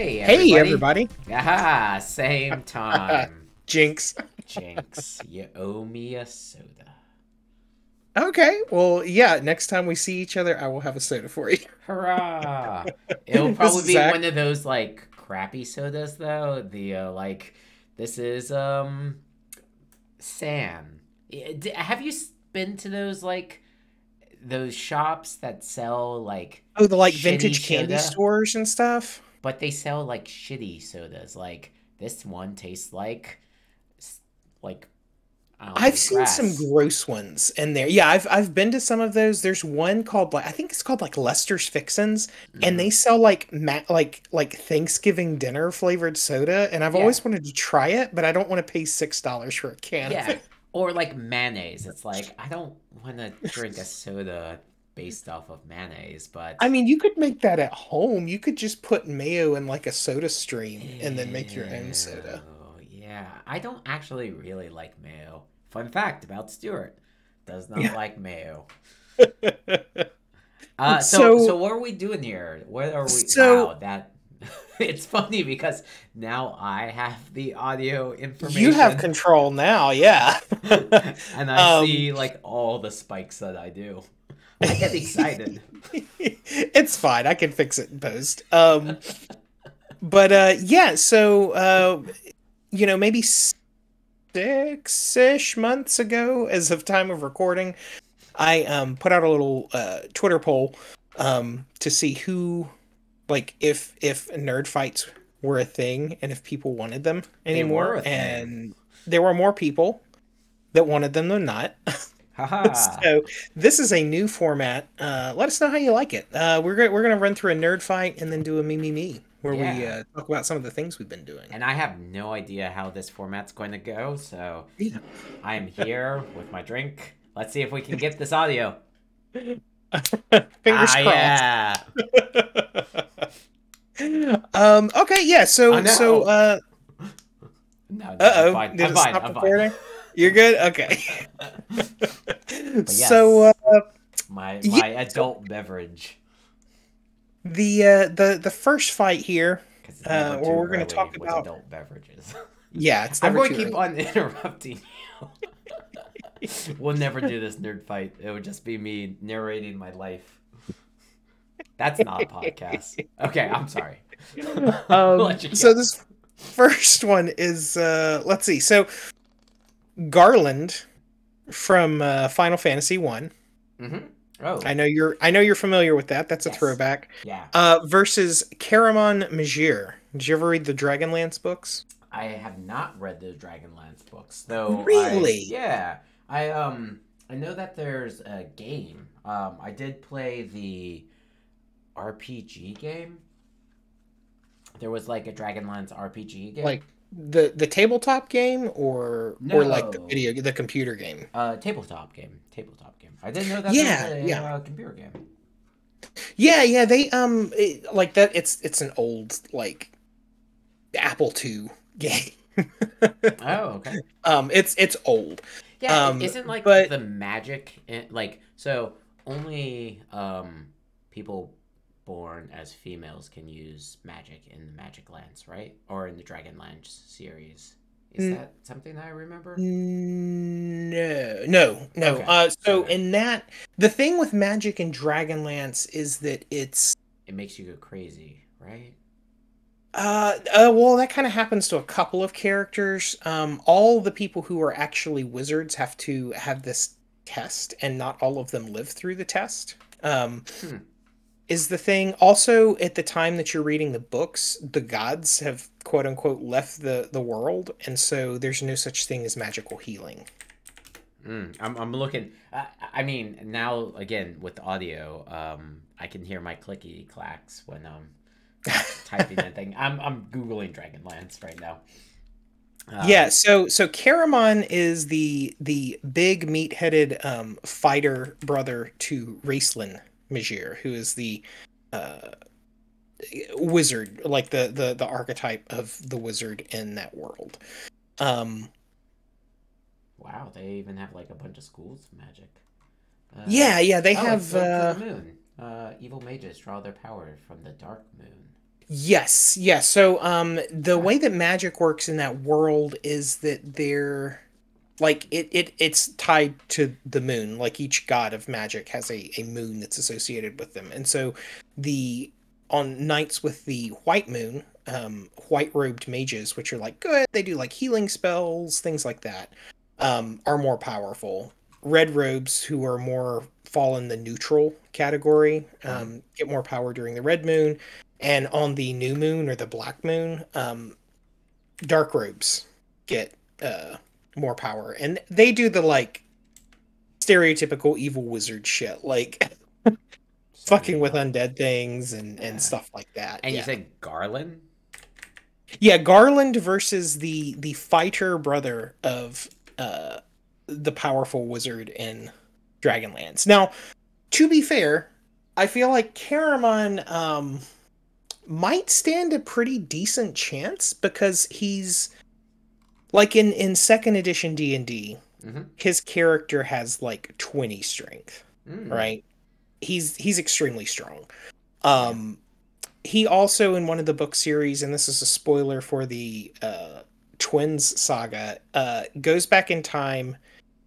Hey, Hey, everybody. Aha, same time. Jinx. Jinx, you owe me a soda. Okay. Well, yeah. Next time we see each other, I will have a soda for you. Hurrah! It'll probably be Zach. one of those like crappy sodas though. The uh, like this is um Sam. Have you been to those like those shops that sell like Oh, the like vintage candy soda? stores and stuff. But they sell like shitty sodas. Like this one tastes like like I don't I've seen some gross ones in there. Yeah, I've I've been to some of those. There's one called like I think it's called like Lester's Fixins, Mhm. and they sell like ma- like like Thanksgiving dinner flavored soda. And I've Yeah. always wanted to try it, but I don't want to pay six dollars for a can. of Yeah. it. Or like mayonnaise. It's like I don't want to drink a soda based off of mayonnaise, but I mean, you could make that at home. You could just put mayo in like a soda stream and then make your own soda. Yeah, I don't actually really like mayo. Fun fact about Stuart, does not Yeah. like mayo. Uh, so, So- so what are we doing here? What are we? So- wow, that it's funny because now I have the audio information. You have control now, yeah. and I Um, see like all the spikes that I do. I get excited. it's fine. I can fix it in post. Um, but uh, yeah, so uh, you know, maybe six-ish months ago, as of time of recording, I um put out a little uh Twitter poll um to see who, like, if if nerd fights were a thing and if people wanted them anymore, were a thing. and there were more people that wanted them than not. So this is a new format. Uh, let us know how you like it. Uh, we're gonna we're gonna run through a nerd fight and then do a me me me where we uh, talk about some of the things we've been doing. And I have no idea how this format's going to go, so Yeah. I am here with my drink. Let's see if we can get this audio. Fingers ah, crossed. yeah. um. Okay. Yeah. So Oh, no. so. Uh. No, Uh I'm oh. fine. I'm fine. I'm fine. You're good. Okay. yes. So uh, My Yeah. my adult beverage. the uh, the the first fight here, Uh, too we're gonna talk about- adult beverages. Yeah, it's I'm going to keep early. on interrupting you. we'll never do this nerd fight. It would just be me narrating my life. That's not a podcast. Okay, I'm sorry. Um, so this first one is uh let's see. So Garland from uh, Final Fantasy 1. Mhm. Oh, I know you're I know you're familiar with that. That's a Yes. throwback. yeah. Uh versus Caramon Majere. Did you ever read the Dragonlance books? I have not read the Dragonlance books, though. I- Really? yeah. I um I know that there's a game. Um, I did play the RPG game. There was like a Dragonlance RPG game. Like the the tabletop game or or like the video the computer game? uh tabletop game. Tabletop game. I didn't know that Yeah, was a yeah. uh, computer game. Yeah, yeah, they um it, like that it's it's an old like Apple II game. Oh, okay. um it's it's old. Yeah, Um, isn't like but- the magic in, like so only um people born as females can use magic in the Magic Lance, right? Or in the Dragon Dragonlance series. Is Mm. that something that I remember? No, no, no. Okay. Uh, so Okay. in that, the thing with Magic and Dragonlance is that it's It makes you go crazy, right? uh, uh well, that kind of happens to a couple of characters. Um, all the people who are actually wizards have to have this test, and not all of them live through the test. Um, Hmm. Is the thing. Also, at the time that you're reading the books, the gods have quote unquote left the the world, and so there's no such thing as magical healing. Mm, I'm, I'm looking. I, I mean, now again with audio, um, I can hear my clicky clacks when I'm typing that thing. I'm I'm googling Dragonlance right now. Uh, yeah, so so Caramon is the the big meat-headed um, fighter brother to Raistlin Majere, who is the uh, wizard, like the, the the archetype of the wizard in that world. Um, Wow, they even have like a bunch of schools of magic. Uh, yeah, yeah, they oh, have. Uh, the moon. Uh, evil mages draw their power from the dark moon. Yes, yes. So um the way that magic works in that world is that they're like it, it it's tied to the moon. Like each god of magic has a, a moon that's associated with them. And so the on nights with the white moon, um, white robed mages, which are like good, they do like healing spells, things like that, um, are more powerful. Red robes, who are more fall in the neutral category, um, get more power during the red moon and on the new moon or the black moon um dark robes get uh more power and they do the like stereotypical evil wizard shit like fucking with undead things and Yeah. and stuff like that And yeah. you said Garland? yeah garland versus the the fighter brother of uh the powerful wizard in dragonlance now to be fair i feel like caramon um might stand a pretty decent chance because he's like in in second edition d&d Mhm. his character has like 20 strength Mm. right he's he's extremely strong um he also in one of the book series and this is a spoiler for the uh twins saga uh goes back in time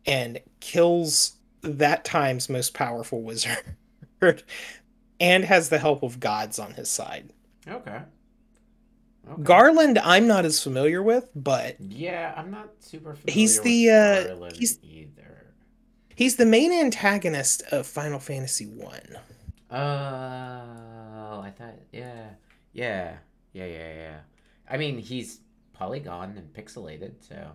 and kills that time's most powerful wizard and has the help of gods on his side Okay. Okay. garland i'm not as familiar with but Yeah, I'm not super familiar He's with the, uh, Garland he's- either. he's the main antagonist of final fantasy 1 Oh, I thought, yeah, yeah, yeah, yeah, yeah. I mean, he's polygon and pixelated, so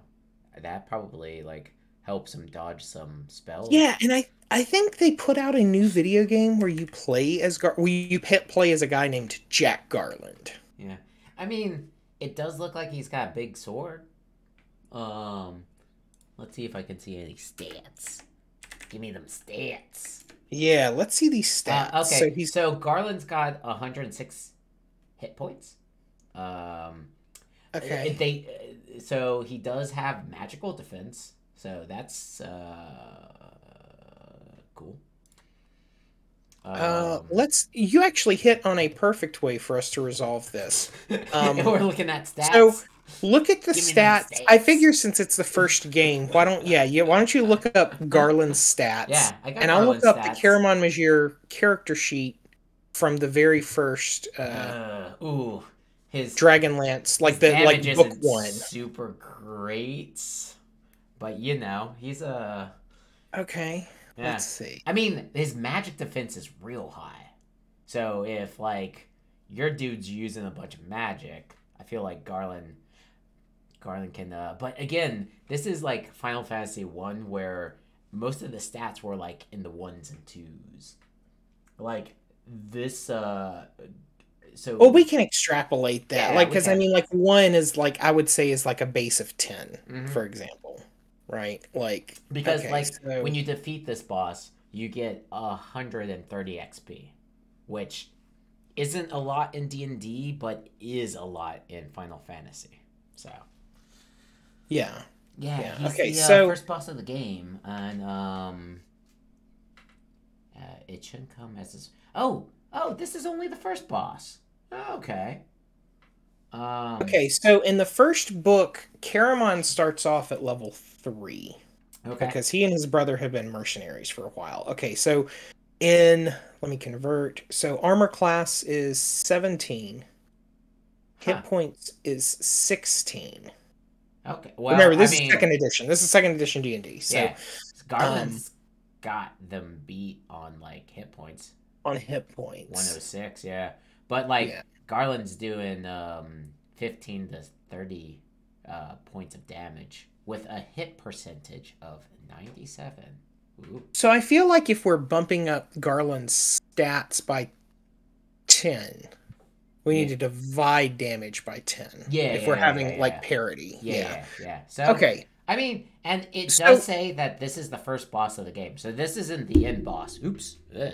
that probably like helps him dodge some spells. Yeah, and I I think they put out a new video game where you play as Gar- where you play as a guy named Jack Garland. yeah. I mean, it does look like he's got a big sword. Um, let's see if I can see any stats. Give me them stats. Yeah, let's see these stats. Uh, okay, So he's so Garland's got 106 hit points. Um, okay. Uh, They uh, so he does have magical defense, so that's uh cool. Uh, Um, let's. You actually hit on a perfect way for us to resolve this. um, we're looking at stats. so- Look at the me stats. I figure since it's the first game, why don't yeah yeah why don't you look up Garland's stats? yeah, I got and I'll look up stats. the Caramon Majere character sheet from the very first uh, Uh, ooh, his Dragonlance, like his the like book one. super great, but you know he's a Okay, yeah. let's see. I mean, his magic defense is real high. So if like your dude's using a bunch of magic, I feel like Garland Garland can uh but again, this is like Final Fantasy 1 where most of the stats were like in the ones and twos. Like this uh so Well, we can extrapolate that, Yeah, like, because I mean, like one is like I would say is like a base of 10 Mhm. for example, right? Like because okay, like so- when you defeat this boss, you get 130 XP, which isn't a lot in D&D but is a lot in Final Fantasy. So yeah, Yeah, Yeah, he's okay, the uh, so- first boss of the game, and um, uh, it shouldn't come as this. Oh, oh, this is only the first boss. Oh, okay. Um, okay. So in the first book, Caramon starts off at level three Okay. because he and his brother have been mercenaries for a while. Okay, so in let me convert. So armor class is seventeen. Hit Huh. points is sixteen. Okay. Well, Remember, this I mean, is second edition. This is second edition D and D. So um, yeah, Garland's got them beat on like hit points, on hit points. one hundred six. Yeah, but like Yeah. Garland's doing um fifteen to thirty uh points of damage with a hit percentage of ninety seven. Ooh. So I feel like if we're bumping up Garland's stats by 10, we need to divide damage by 10. Yeah, If we're having yeah, yeah. like parity. Yeah, Yeah. yeah, yeah. So Okay. I mean, and it So- does say that this is the first boss of the game. So this isn't the end boss. Oops. Ugh.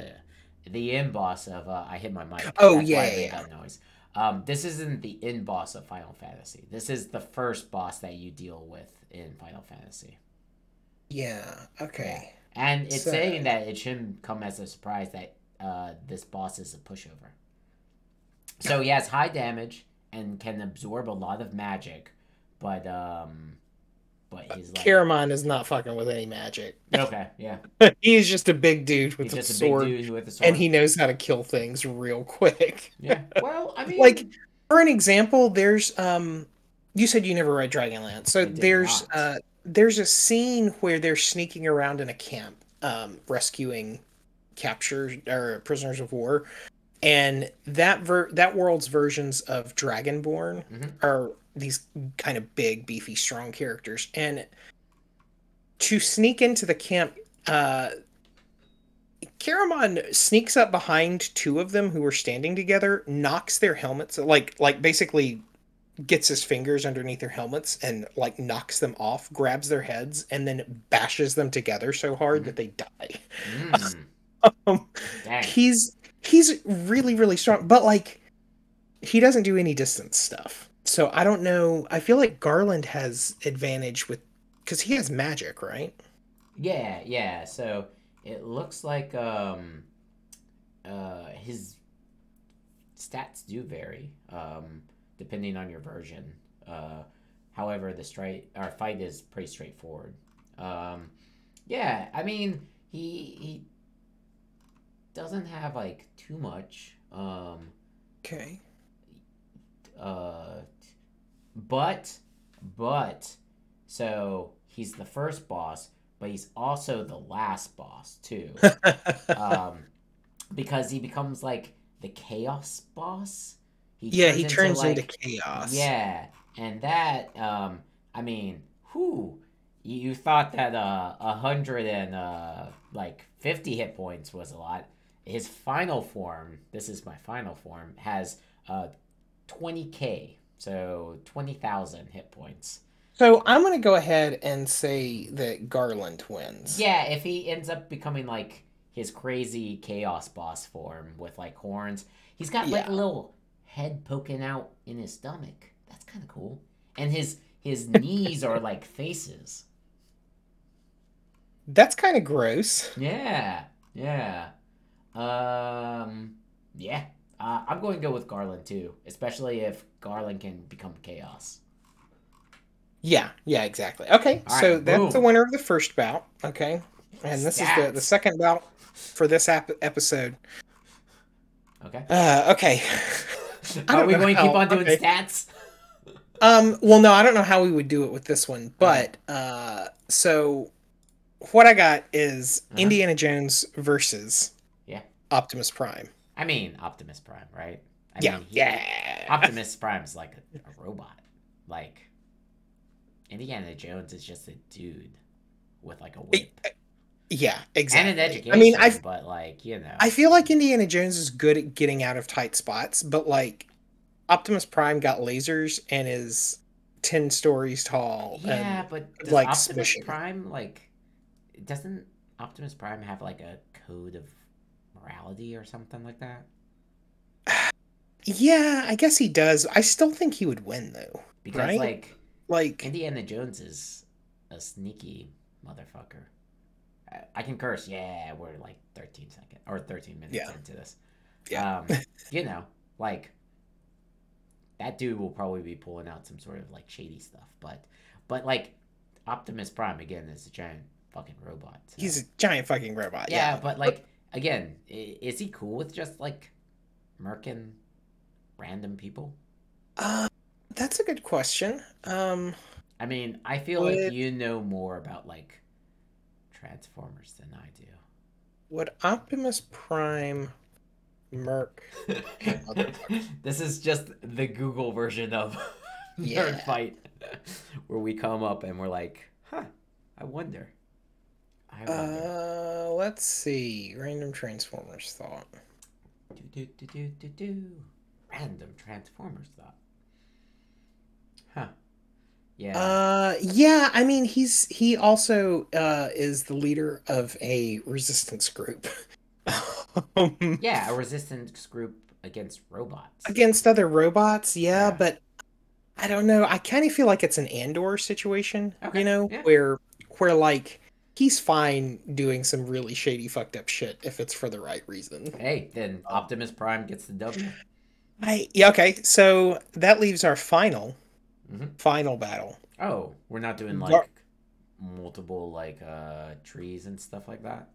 The end boss of uh, I hit my mic. Oh, That's why I yeah, made yeah. that noise. Um, this isn't the end boss of Final Fantasy. This is the first boss that you deal with in Final Fantasy. Yeah. Okay. And it's So- saying that it shouldn't come as a surprise that uh, this boss is a pushover. So he has high damage and can absorb a lot of magic, but um, but he's like Caramon is not fucking with any magic. okay, yeah, He's just a big dude with he's a just a sword, big dude with a sword, and he knows how to kill things real quick. yeah. Well, I mean, Like, For an example, there's um, you said you never read Dragonlance, so there's not. uh, there's a scene where they're sneaking around in a camp, um, rescuing captured or prisoners of war, and that ver- that world's versions of Dragonborn Mhm. are these kind of big, beefy, strong characters, and to sneak into the camp, uh, Caramon sneaks up behind two of them who are standing together, knocks their helmets, like like basically gets his fingers underneath their helmets and like knocks them off, grabs their heads, and then bashes them together so hard Mhm. that they die. mm, Um, he's he's really really strong, but like he doesn't do any distance stuff. So I don't know. I feel like Garland has advantage with because he has magic, right? Yeah, yeah. So it looks like um uh his stats do vary um depending on your version. Uh however the straight our fight is pretty straightforward. Um yeah, I mean he he doesn't have like too much um Okay. uh but but so he's the first boss but he's also the last boss too. Um because he becomes like the chaos boss. He yeah, he turns like- into chaos. yeah and that um i mean who you, you thought that uh a hundred and uh like 50 hit points was a lot. His final form this is my final form has uh 20k so 20000 hit points So I'm gonna go ahead and say that Garland wins. yeah if he ends up becoming like his crazy chaos boss form with like horns he's got like a little head poking out in his stomach that's kind of cool and his his knees are like faces That's kind of gross. Yeah, yeah. Um, yeah. Uh, I'm going to go with Garland too, especially if Garland can become chaos. Yeah, yeah, exactly. Okay, All so right, that's the winner of the first bout. Okay, and this is the, the second bout for this ap- episode. Okay. Uh, okay. Are we going to keep on doing okay. stats? Um, well, no, I don't know how we would do it with this one, but uh, so what I got is Uh-huh. Indiana Jones versus Yeah. Optimus Prime. I mean, Optimus Prime, right? I yeah, mean, he- yeah. Optimus Prime is like a, a robot. Like, Indiana Jones is just a dude with like a whip uh, yeah, and exactly. an education. I mean, I but like you know, I feel like Indiana Jones is good at getting out of tight spots, but like Optimus Prime got lasers and is ten stories tall. and- Yeah, but does like, Optimus. Prime like doesn't Optimus Prime have like a code of morality or something like that? yeah, I guess he does. I still think he would win though. Because Right? like Like, Indiana Jones is a sneaky motherfucker. I, I can curse. Yeah, we're like 13 seconds or 13 minutes Yeah. into this. Yeah. Um, you know, like that dude will probably be pulling out some sort of like shady stuff, but but like Optimus Prime again is a giant fucking robot. so- he's a giant fucking robot. yeah, Yeah, but like again, is he cool with just like murking random people? Uh, that's a good question. Um, I mean, I feel like you know more about like Transformers than I do. would Optimus Prime Merc? this is just the Google version of Yeah. Nerd Fight, where we come up and we're like, "Huh, I wonder." Uh, let's see. Random Transformers thought. do, do, do, do, do, do. Random Transformers thought. Huh. Yeah. Uh, yeah. I mean, he's he also uh is the leader of a resistance group. um, yeah, a resistance group against robots. against other robots, yeah, Yeah. but I don't know. I kind of feel like it's an Andor situation, Okay, you know, yeah. where where like he's fine doing some really shady, fucked up shit if it's for the right reason. Hey, then Optimus Prime gets the W. I yeah okay. So that leaves our final Mhm. final battle. Oh, we're not doing like Gar- multiple like uh trees and stuff like that.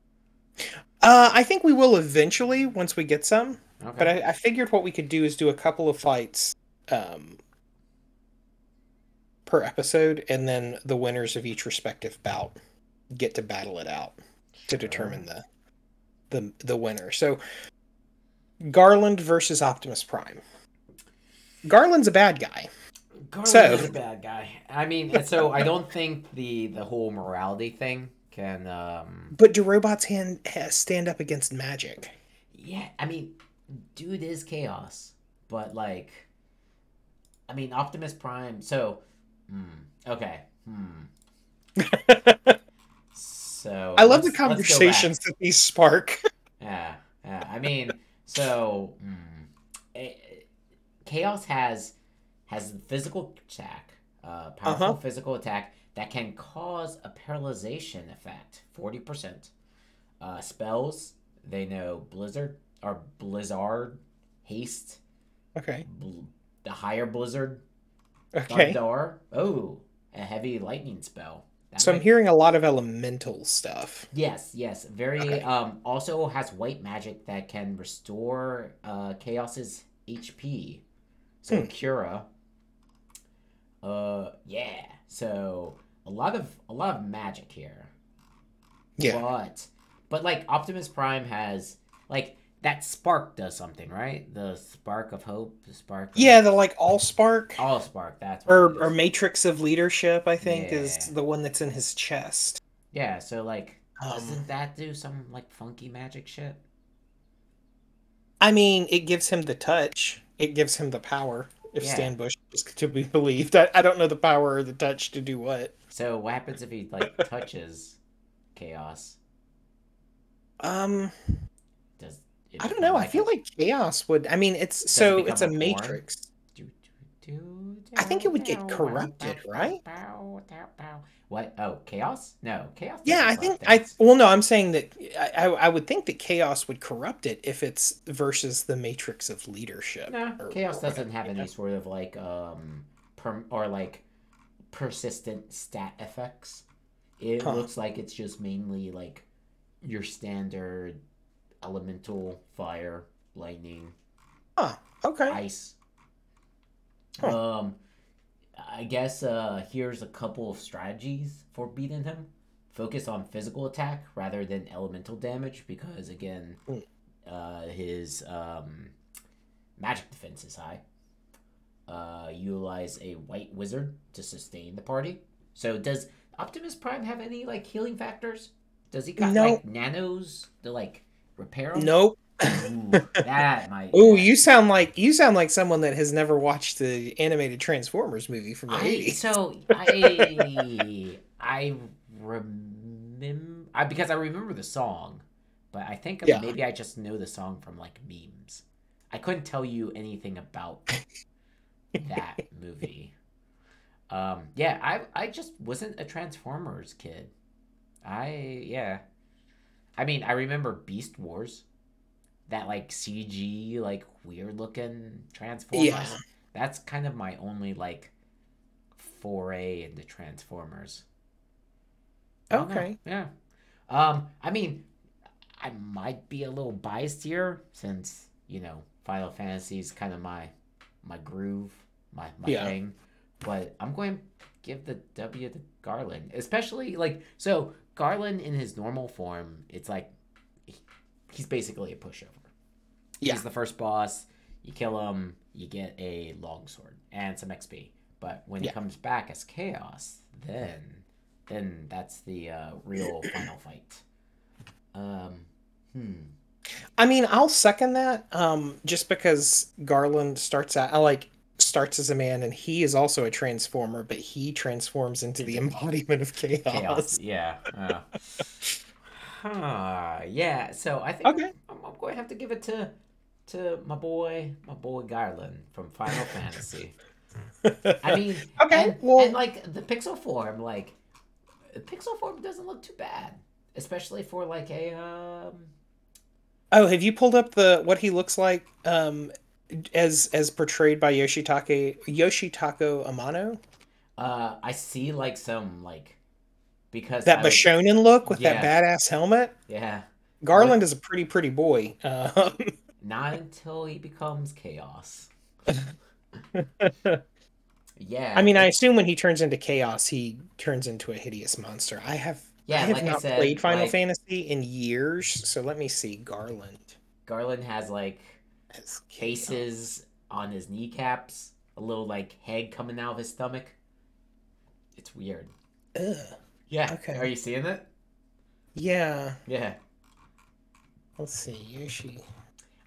Uh, I think we will eventually once we get some. Okay. But I, I figured what we could do is do a couple of fights um, per episode, and then the winners of each respective bout get to battle it out to determine the the the winner. So Garland versus Optimus Prime. Garland's a bad guy. Garland So- is a bad guy. I mean, so I don't think the the whole morality thing can. um But do robots hand, stand up against magic? Yeah, I mean, dude is chaos, but like, I mean, Optimus Prime. So, hmm, okay, hmm. So I love the let's- let's go back. conversations that these spark. Yeah, yeah. I mean, so mm, eh, chaos has has physical attack, uh, powerful Uh-huh. physical attack that can cause a paralyzation effect, forty percent. Uh, spells they know blizzard or blizzard, haste, okay. bl- the higher blizzard, Okay. thunder. Oh, a heavy lightning spell. That So I'm hearing a lot of elemental stuff. Yes, yes. Very Okay. um also has white magic that can restore uh Chaos's HP. So Hmm. Cura. Uh yeah. So a lot of a lot of magic here. Yeah. But but like Optimus Prime has like that spark does something, right? The spark of hope, the spark of Yeah, the like all spark all spark, that's what or or matrix of leadership, I think, is the one that's in his chest. Yeah, so like Um, doesn't that do some like funky magic shit? I mean, it gives him the touch. It gives him the power. If Yeah. Stan Bush is to be believed, I, I don't know the power or the touch to do what. So what happens if he like touches chaos? Um, I don't know. I feel like chaos would. I mean, it's it so it's a a matrix. Do, do, do, I think it would get corrupted, right? What? Oh, chaos? No, chaos. Yeah, I think corrupt I. Well, no, I'm saying that I, I I would think that chaos would corrupt it if it's versus the matrix of leadership. No, chaos doesn't have any know? sort of like um perm or like persistent stat effects. It Huh. looks like it's just mainly like your standard elemental fire, lightning, Okay. ice. Huh. Um, I guess uh, here's a couple of strategies for beating him. Focus on physical attack rather than elemental damage because again, Mm. uh, his um, magic defense is high. Uh, utilize a white wizard to sustain the party. So does Optimus Prime have any like healing factors? Does he got No. like nanos The like repair him? Nope. Ooh, that might. Oh, you sound like you sound like someone that has never watched the animated Transformers movie from the 80s. so I I remember I, because I remember the song, but I think Yeah. maybe I just know the song from like memes. I couldn't tell you anything about that movie. Um, yeah, I I just wasn't a Transformers kid. I yeah, I mean I remember Beast Wars, that like CG like weird looking Transformers. Yeah. That's kind of my only like foray into Transformers. Don't know. Okay. Yeah. Um, I mean, I might be a little biased here since you know Final Fantasy is kind of my my groove, my my Yeah. thing. But I'm going to give the W to Garland, especially like so Garland in his normal form. It's like he- he's basically a pushover. Yeah. He's the first boss. You kill him, you get a longsword and some XP. But when Yeah. he comes back as Chaos, then then that's the uh, real final fight. Um, hmm. I mean, I'll second that. Um, just because Garland starts out, I like starts as a man, and he is also a transformer, but he transforms into the embodiment of chaos. Chaos. Yeah. Uh, huh. Yeah. So I think Okay. I'm, I'm going to have to give it to to my boy, my boy Garland from Final Fantasy. I mean, Okay, and, well- and like the pixel form, like the pixel form doesn't look too bad, especially for like a um. Oh, have you pulled up the what he looks like um as as portrayed by Yoshitake Yoshitako Amano. Uh, I see like some like because That I bishonen look with Yeah. that badass helmet. yeah, Garland is a pretty pretty boy. Uh, not until he becomes chaos. Yeah, I mean, I assume when he turns into chaos, he turns into a hideous monster. I have yeah, I have like not I said, played Final like, Fantasy in years, so let me see. Garland Garland has like as cases on his kneecaps, a little like head coming out of his stomach. It's weird. Ugh. Yeah. Okay. Are you seeing it? Yeah. Yeah. Let's see. Yoshi.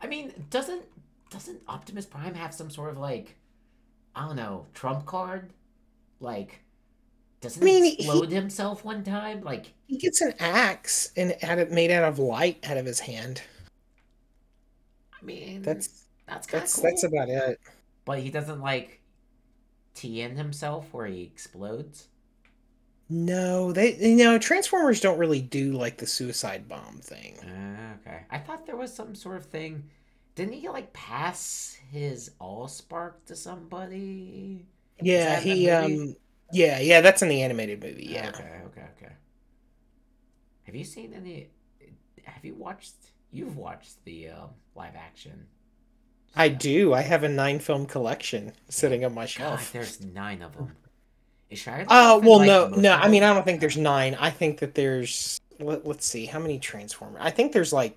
I mean, doesn't doesn't Optimus Prime have some sort of like I don't know, trump card? Like doesn't I mean, he he- himself one time? Like He gets an axe and had it made out of light out of his hand. I mean That's that's kind of that's cool. that's about it. But he doesn't like TN himself where he explodes. No, they you know Transformers don't really do like the suicide bomb thing. Uh, okay. I thought there was some sort of thing. Didn't he like pass his Allspark to somebody? Yeah, that in the he um yeah, yeah, that's in the animated movie. Yeah. Okay, okay, okay. Have you seen any? Have you watched? You've watched the um, live action. I do. I have a nine film collection sitting on my God, shelf. there's nine of them. Is Shia Uh, well, like, no, no. I mean. I don't think there's nine. I think that there's. Let, let's see, how many Transformers? I think there's like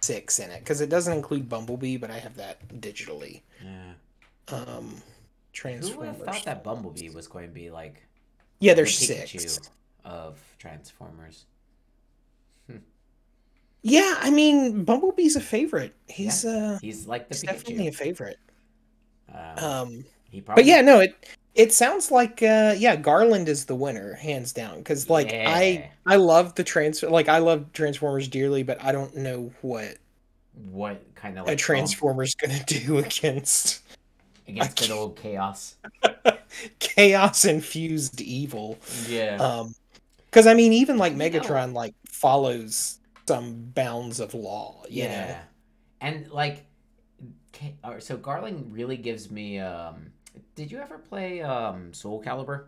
six in it because it doesn't include Bumblebee, but I have that digitally. Yeah. Um, Transformers. Who would have thought that Bumblebee was going to be like Yeah, there's Pikachu six. of Transformers? Yeah, I mean, Bumblebee's a favorite. He's uh, He's like the he's definitely a favorite. Um, Um, he probably, but yeah, no, it it sounds like uh, yeah, Garland is the winner, hands down. Because like Yeah. I I love the trans like I love Transformers dearly, but I don't know what what kind of a like Transformer's gonna do against against good old chaos. chaos infused evil. Yeah. Um, because I mean, even like Megatron like follows some bounds of law. You yeah. know? And like, uh, so Garland really gives me. um Did you ever play um Soul Calibur?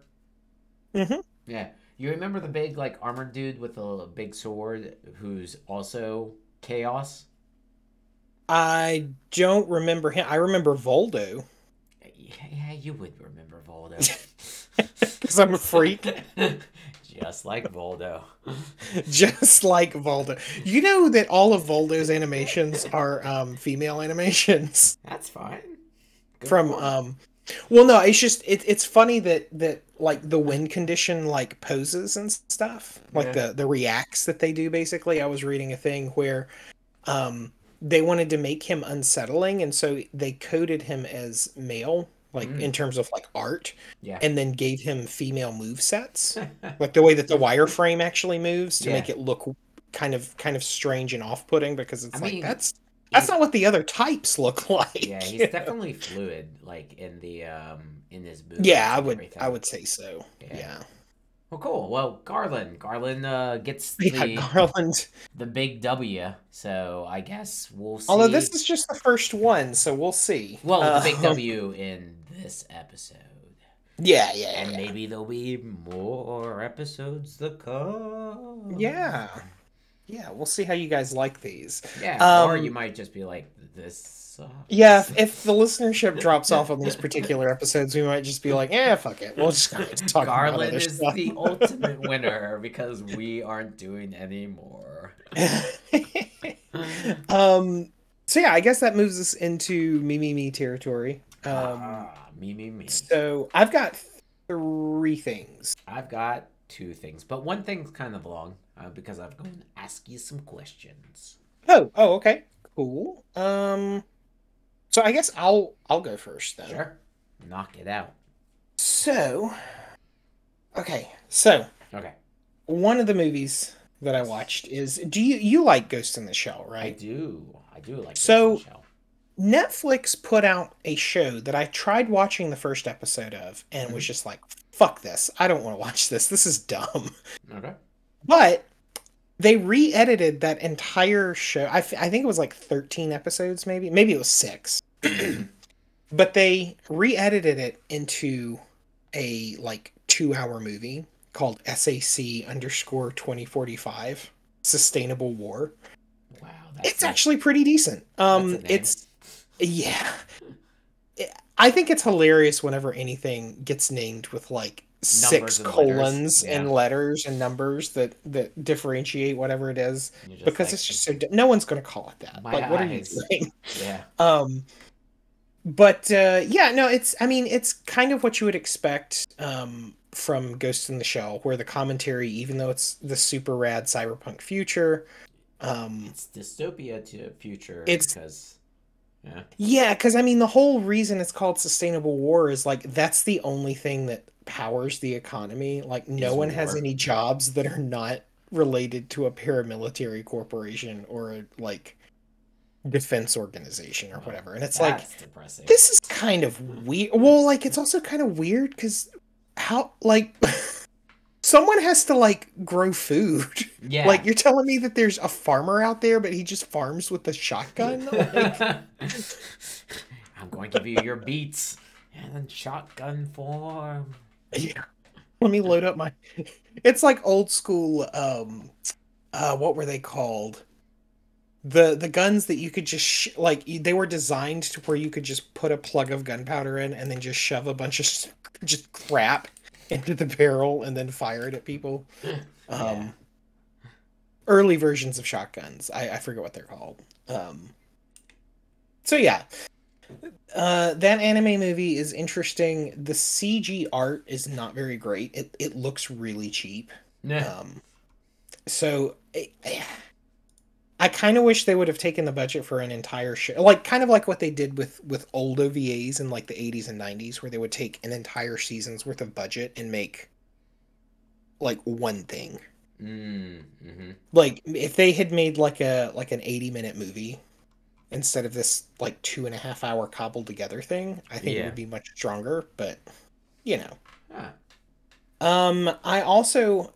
Mhm. Yeah. You remember the big like armored dude with a big sword who's also chaos? I don't remember him. I remember Voldo Yeah, yeah you would remember Voldo. because I'm a freak, Just like Voldo. just like Voldo. You know that all of Voldo's animations are um, female animations That's fine. Good from um. Well, no, it's just it, it's funny that that like the wind condition like poses and stuff, like Yeah. the the reacts that they do. Basically, I was reading a thing where um they wanted to make him unsettling, and so they coded him as male, like Mm. in terms of like art, yeah. and then gave him female move sets, like the way that the wireframe actually moves to Yeah. make it look kind of kind of strange and off-putting because it's I like mean, that's that's not what the other types look like. yeah, he's you know? definitely fluid, like in the um in his moves. Yeah, I would. everything. I would say so. Yeah. Yeah. Well, cool. Well, Garland, Garland uh, gets Yeah, the Garland. the big W. So I guess we'll see. Although this is just the first one, so we'll see. well, the big Um, W in this episode, Yeah, yeah, and yeah. maybe there'll be more episodes to come. Yeah. Yeah, we'll see how you guys like these. Yeah. or Um, you might just be like, this. Sucks. Yeah, if, if the listenership drops off on these particular episodes, we might just be like, "Yeah, fuck it. We'll just talk about Garland other is stuff." the ultimate winner because we aren't doing any more. um. So yeah, I guess that moves us into me me me territory. Um. ah, me, me, me. So I've got three things. I've got two things, but one thing's kind of long uh, because I'm going to ask you some questions. Oh. Oh. Okay. Cool. Um. So I guess I'll I'll go first then. Sure. Knock it out. So. Okay. So Okay. one of the movies that I watched is do you you like Ghost in the Shell, right? I do. I do like So- Ghost in the Shell. Netflix put out a show that I tried watching the first episode of and was Mhm. just like, fuck this. I don't want to watch this. This is dumb. Okay. But they re-edited that entire show. I, f- I think it was like 13 episodes maybe. Maybe it was 6 but they re-edited it into a like two-hour movie called SAC underscore 2045 Sustainable War. Wow, It's actually pretty decent. Um, That's a name. it's yeah. I think it's hilarious whenever anything gets named with like six Numbers and letters, colons and yeah. letters and numbers that that differentiate whatever it is because like, it's just so no one's going to call it that. Like what are you eyes. doing? yeah. Um, but uh, yeah, no, it's. I mean, it's kind of what you would expect um, from Ghost in the Shell, where the commentary, even though it's the super rad cyberpunk future, um, It's dystopia to future. It's- because yeah, yeah, because I mean, the whole reason it's called sustainable war is like that's the only thing that powers the economy. Like, no one has any jobs that are not related to a paramilitary corporation or a like defense organization or whatever. And it's like depressing. this is kind of weird. Well, like it's also kind of weird because how like someone has to like grow food. yeah, Like you're telling me that there's a farmer out there, but he just farms with a shotgun. Like, I'm going to give you your beats and in shotgun form. yeah. Let me load up my. It's like old school. Um, uh, what were they called? The the guns that you could just sh- like they were designed to where you could just put a plug of gunpowder in and then just shove a bunch of just crap into the barrel and then fire it at people. Um, Yeah. early versions of shotguns. I, I forget what they're called. Um, so yeah, uh, that anime movie is interesting. The CG art is not very great. It it looks really cheap. Yeah. Um, so eh, I kind of wish they would have taken the budget for an entire show, like kind of like what they did with with old OVAs in like the 80s and 90s, where they would take an entire season's worth of budget and make like one thing. Mm, hmm Like if they had made like a like an 80 minute movie instead of this like two and a half hour cobbled together thing, I think it would be much stronger. But you know, Ah, Um, I also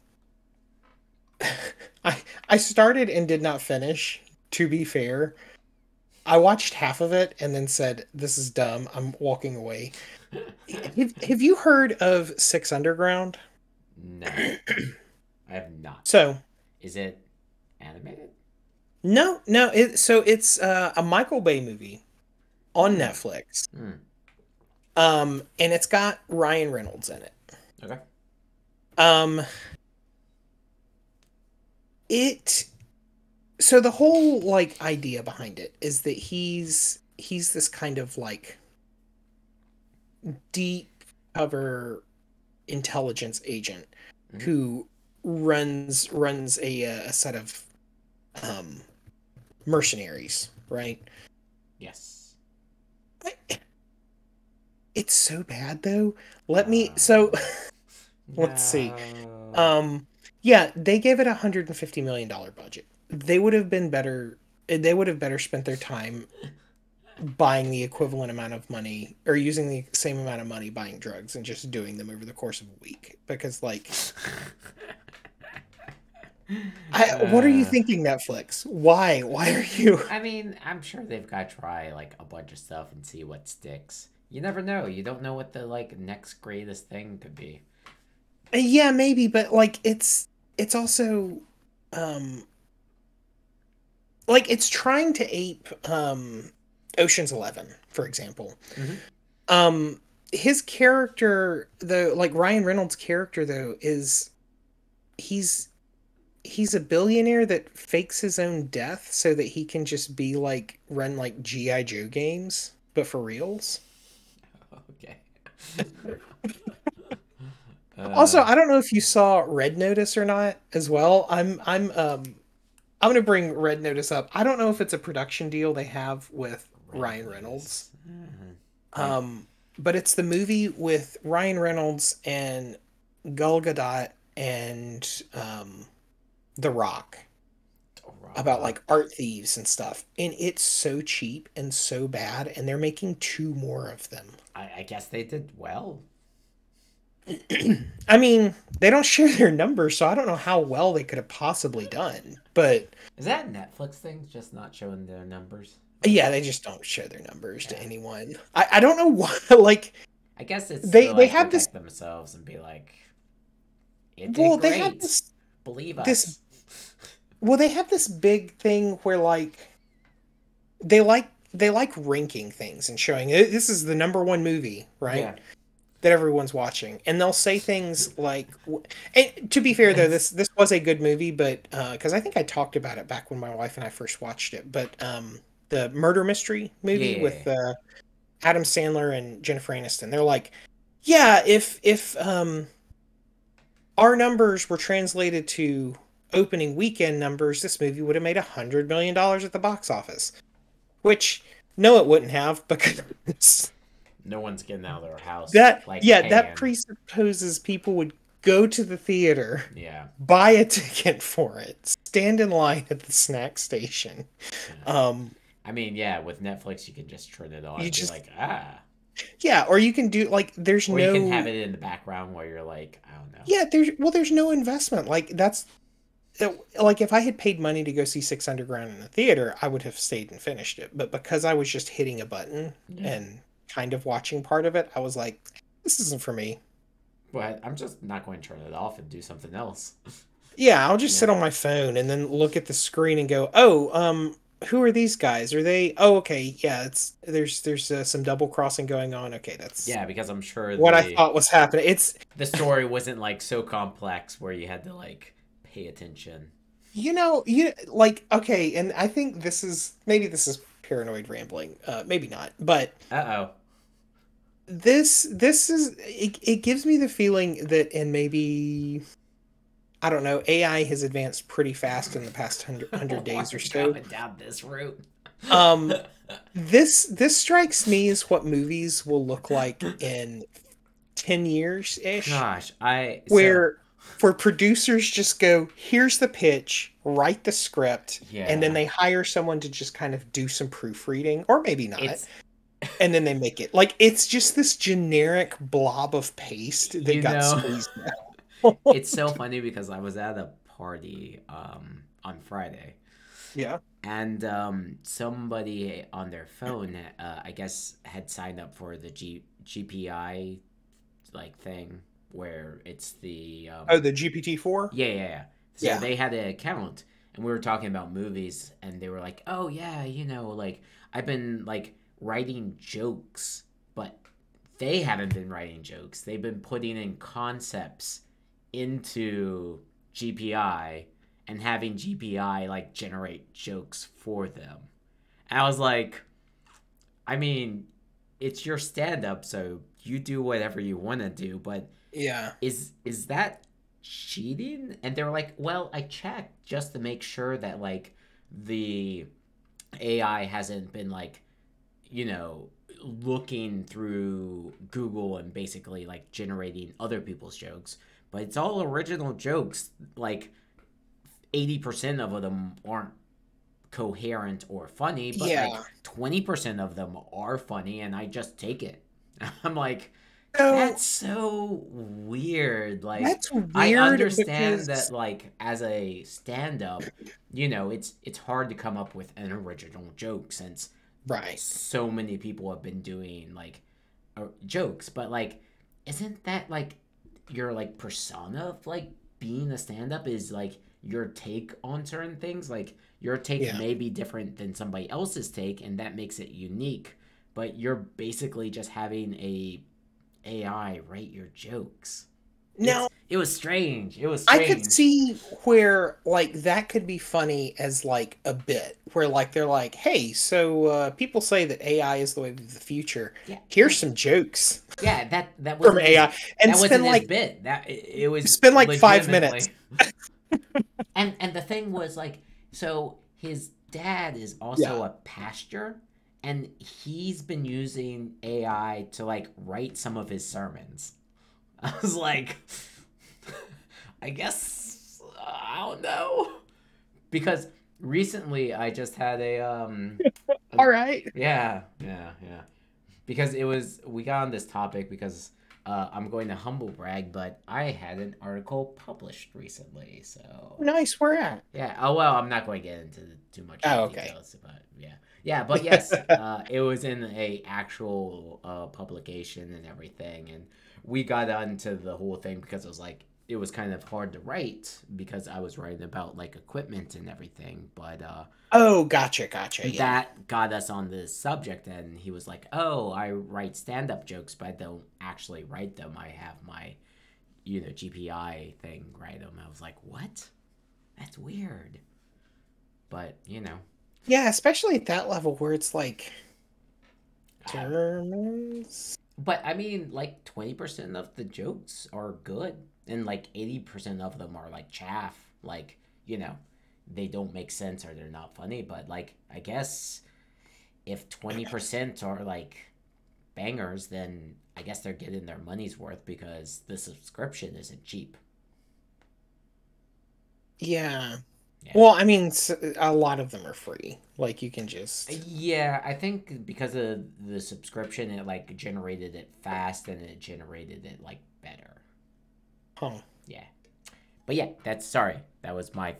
I I started and did not finish, to be fair. I watched half of it and then said, This is dumb. I'm walking away. have, have you heard of Six Underground? no, I have not. So Is it animated? no, no, it so it's uh, a Michael Bay movie on Hmm. Netflix. Hmm. Um, and it's got Ryan Reynolds in it. Okay. Um it so the whole like idea behind it is that he's he's this kind of like deep cover intelligence agent Mhm. who runs runs a uh, a set of um mercenaries, right? Yes. It's so bad though. Let me so Let's see. Um, yeah, they gave it a hundred and fifty million dollar budget. They would have been better. They would have better spent their time buying the equivalent amount of money or using the same amount of money buying drugs and just doing them over the course of a week. Because, like, I, what are you Uh, thinking, Netflix? Why? Why are you? I mean, I'm sure they've got to try like a bunch of stuff and see what sticks. You never know. You don't know what the like next greatest thing could be. Yeah, maybe, but like, it's it's also, um, like it's trying to ape um Ocean's 11, for example. Mhm. Um his character though like Ryan Reynolds character though is he's he's a billionaire that fakes his own death so that he can just be like run like GI Joe games but for reals. Okay. Also, Uh, I don't know if you saw Red Notice or not as well. I'm I'm um I'm gonna bring Red Notice up. I don't know if it's a production deal they have with Ryan Reynolds. Mhm. Um, but it's the movie with Ryan Reynolds and Gal Gadot and um, The Rock about like art thieves and stuff. And it's so cheap and so bad, and they're making two more of them. I, I guess they did well. I mean, they don't share their numbers, so I don't know how well they could have possibly done. But Is that Netflix thing? Just not showing their numbers? Yeah, they just don't show their numbers to anyone. I, I don't know why. Like, I guess it's They- to, they have this- themselves and be like, well, great. they have this. Believe us. this- Well, they have this big thing where like they like they like ranking things and showing "Eh, this is the number one movie, right? Yeah. That everyone's watching, and they'll say things like, and to be fair though, this this was a good movie, but because I think I talked about it back when my wife and I first watched it, but um, the murder mystery movie Yeah. with uh, Adam Sandler and Jennifer Aniston, they're like, yeah, if if um, our numbers were translated to opening weekend numbers, this movie would have made a hundred million dollars at the box office. Which no, it wouldn't have because No one's getting out of their house. that like, yeah that presupposes people would go to the theater, Yeah. buy a ticket for it, stand in line at the snack station. Um, I mean, yeah, with Netflix, you can just turn it on You and just- be like, ah. yeah, or you can do like there's Or no you can have it in the background where you're like, I don't know. Yeah, there's well, there's no investment. Like that's it- like if I had paid money to go see Six Underground in the theater, I would have stayed and finished it. But because I was just hitting a button Yeah. and kind of watching part of it, I was like, this isn't for me. But I'm just not going to turn it off and do something else. Yeah, I'll just Yeah. sit on my phone and then look at the screen and go, oh, um, who are these guys? Are they? Oh, okay, yeah. It's there's there's uh, some double crossing going on. Okay, that's Yeah, because I'm sure what I thought was happening. It's the story wasn't like so complex where you had to like pay attention. You know, you like okay, and I think this is maybe this is paranoid rambling, uh, maybe not, but Uh oh. This this is it, it gives me the feeling that in maybe I don't know, AI has advanced pretty fast in the past hundred days or so. Down this route. Um, this this strikes me as what movies will look like in ten years ish. Gosh, I so- where where producers just go, here's the pitch, write the script, and then they hire someone to just kind of do some proofreading, or maybe not, it's and then they make it. Like it's just this generic blob of paste that You got know. squeezed out. it's so funny because I was at a party um on Friday Yeah. and um somebody on their phone uh, I guess had signed up for the G GPI like thing where it's the um, Oh, the GPT four. Yeah, yeah, yeah. So Yeah. they had an account, and we were talking about movies, and they were like, "Oh yeah, you know, like I've been like writing jokes, but they haven't been writing jokes. They've been putting in concepts into GPI and having GPI like generate jokes for them." And I was like, I mean, it's your stand up, so you do whatever you want to do, but Yeah. is is that cheating and they were like well i checked just to make sure that like the ai hasn't been like you know looking through google and basically like generating other people's jokes but it's all original jokes like 80% of them aren't coherent or funny but Yeah. like 20% of them are funny and i just take it i'm like So that's so weird. Like weird. I understand because- that like as a stand up, you know, it's it's hard to come up with an original joke since right. so many people have been doing like uh, jokes, but like isn't that like your like persona of like being a stand up is like your take on certain things like your take Yeah. may be different than somebody else's take and that makes it unique but you're basically just having a AI write your jokes. Now It's- it was strange. It was I could see where like that could be funny as like a bit where like they're like, hey, so uh, people say that AI is the way of the future. Yeah. Here's some jokes Yeah, that that was from AI, and that spend like bit. That it, it was Spend, like, five minutes. and and the thing was like, so his dad is also a pastor, and he's been using AI to like write some of his sermons. I was like, I guess I don't know, because recently I just had a um all right. yeah, yeah, yeah. Because it was we got on this topic because uh, I'm going to humble brag, but I had an article published recently. So Nice. Where at? yeah. Oh well, I'm not going to get into too much Oh, okay. details about yeah. Yeah, but yes, uh, it was in a actual uh, publication and everything, and we got onto the whole thing because it was like it was kind of hard to write because I was writing about like equipment and everything, but uh, Oh, gotcha, gotcha. Yeah. that got us on this subject and he was like oh i write stand-up jokes but i don't actually write them i have my you know gpi thing write them i was like what that's weird but you know yeah, especially at that level where it's like Germans. But i mean like 20% of the jokes are good and like 80% of them are like chaff like you know they don't make sense or they're not funny but like i guess if 20% are like bangers then i guess they're getting their money's worth because the subscription isn't cheap Yeah. Yeah. Well, I mean, a lot of them are free. Like you can just. Uh, yeah i think because of the subscription it like generated it fast and it generated it like better Huh. yeah but yeah that's sorry that was my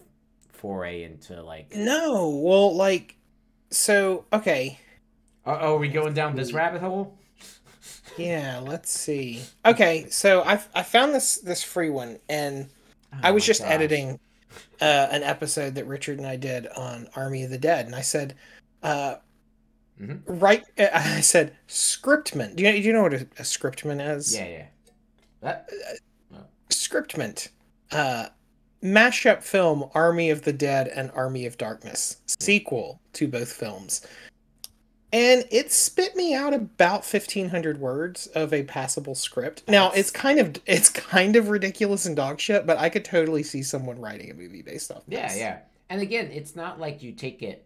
foray into like No. Well, like, so okay. are, are we going down this rabbit hole Yeah. Let's see. Okay. So I I found this this free one, and oh I Oh was just gosh. editing uh, an episode that Richard and I did on Army of the Dead, and I said, uh, Mhm. right. I said scriptment. Do you do you know what a, a scriptment is? yeah yeah that, Scriptment. Uh, mashup film Army of the Dead and Army of Darkness sequel to both films. And it spit me out about 1500 words of a passable script. Now, it's kind of it's kind of ridiculous and dog shit, but I could totally see someone writing a movie based off yeah this. yeah yeah. and again it's not like you take it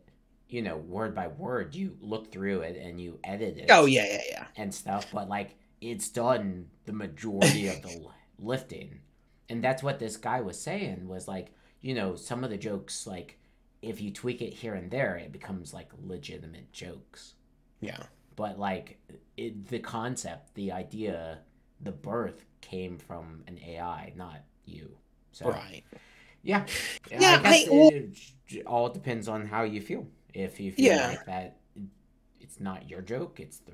you know word by word you look through it and you edit it Oh yeah, yeah, yeah. and stuff, but like it's done the majority of the lifting. And that's what this guy was saying was like, you know, some of the jokes like if you tweak it here and there, it becomes like legitimate jokes. Yeah. But like it, the concept, the idea, the birth came from an AI, not you. So Right. yeah, Yeah, I guess I- well- it, j- all depends on how you feel. If you feel Yeah. like that, it's not your joke; it's the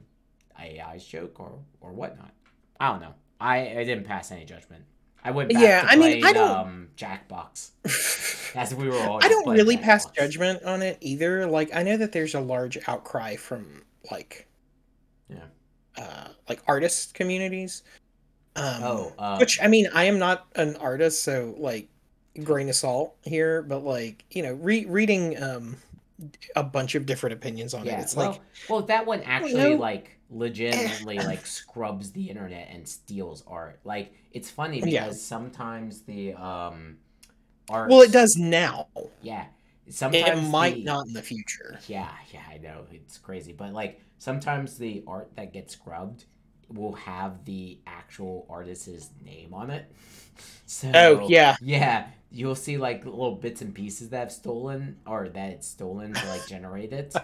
AI's joke, or or whatnot. I don't know. I, I didn't pass any judgment. I went back Yeah, to I mean, I don't- um, Jackbox as we were all. I don't really pass judgment on it either. Like I know that there's a large outcry from like Yeah. uh like artist communities. Um Oh, uh, which I mean I am not an artist so like grain of salt here but like you know re- reading um a bunch of different opinions on yeah. it it's well, like well, that one actually like legitimately like scrubs the internet and steals art. Like it's funny because Yeah. sometimes the um art. well it does now Yeah. Sometimes it might the- not in the future Yeah, yeah, I know. It's crazy. But like sometimes the art that gets scrubbed will have the actual artist's name on it. So Oh, yeah. Yeah. You'll see like little bits and pieces that have stolen or that it's stolen to like generate it.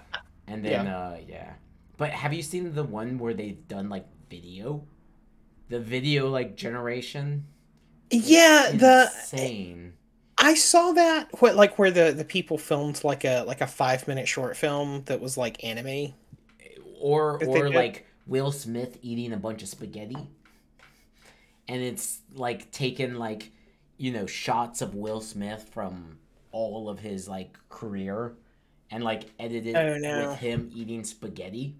And then uh yeah. But have you seen the one where they've done like video? The video like generation? yeah the insane. I saw that what like where the the people filmed like a like a 5 minute short film that was like anime or or like Will Smith eating a bunch of spaghetti, and it's like taken like you know shots of Will Smith from all of his like career, and like edited Oh, no. with him eating spaghetti.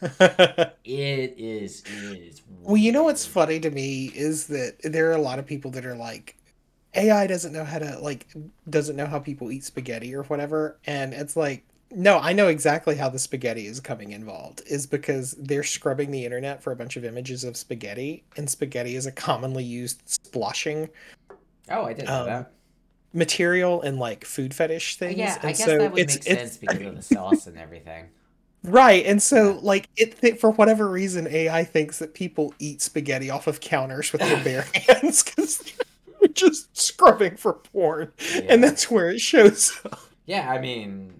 Well It is it is. you know what's funny to me is that there are a lot of people that are like AI doesn't know how to like doesn't know how people eat spaghetti or whatever and it's like no I know exactly how the spaghetti is coming involved is because they're scrubbing the internet for a bunch of images of spaghetti and spaghetti is a commonly used sploshing Oh, I didn't know um, that. material and like food fetish things Yeah, I and guess so that would it's, make it's sense because of the sauce and everything. Right, and so like it th- for whatever reason, AI thinks that people eat spaghetti off of counters with their bare hands because they're just scrubbing for porn, Yeah. and that's where it shows. up. Yeah, I mean,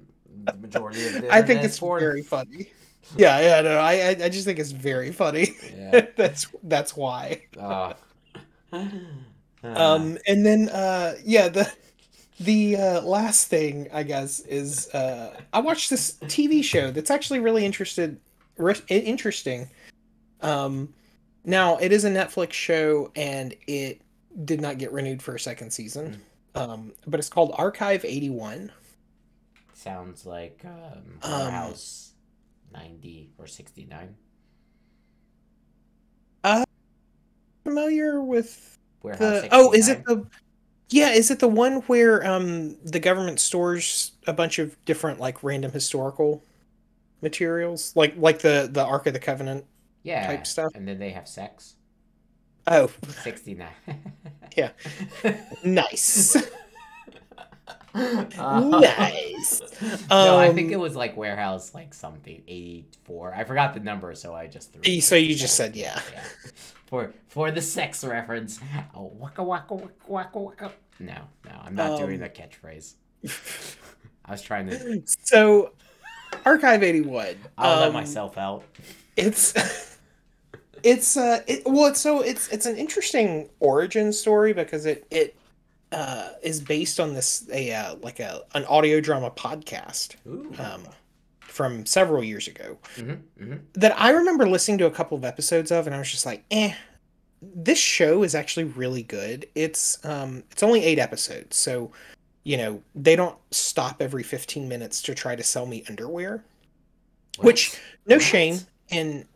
the majority of the I think it's porn. very funny. Yeah, yeah, no, I, I, I just think it's very funny. Yeah. that's that's why. Oh. Um, and then uh, yeah, the the uh, last thing I guess is uh, I watched this TV show that's actually really interested, re- interesting. Um, now it is a Netflix show and it did not get renewed for a second season. Um, but it's called Archive eighty one. sounds like um, Um, Warehouse 90 or 69. Familiar with Warehouse the? Oh, is it the? Yeah, is it the one where um the government stores a bunch of different like random historical materials, like like the the Ark of the Covenant yeah, type stuff? And then they have sex. Oh, 69. Yeah. nice. Uh, Nice. no, I think Um, it was like warehouse, like something eighty-four. I forgot the number, so I just threw. it. So you just said yeah. For for the sex reference, oh, waka waka waka waka waka. No, no, I'm not doing Um, the catchphrase. I was trying to. So, Archive eighty one. I'll let myself out. It's it's uh it, well it's so it's it's an interesting origin story because it it uh is based on this a uh, like a an audio drama podcast um from several years ago hmm hmm that I remember listening to a couple of episodes of and I was just like eh this show is actually really good. It's um it's only 8 episodes so you know they don't stop every 15 minutes to try to sell me underwear. Which- no What? shame in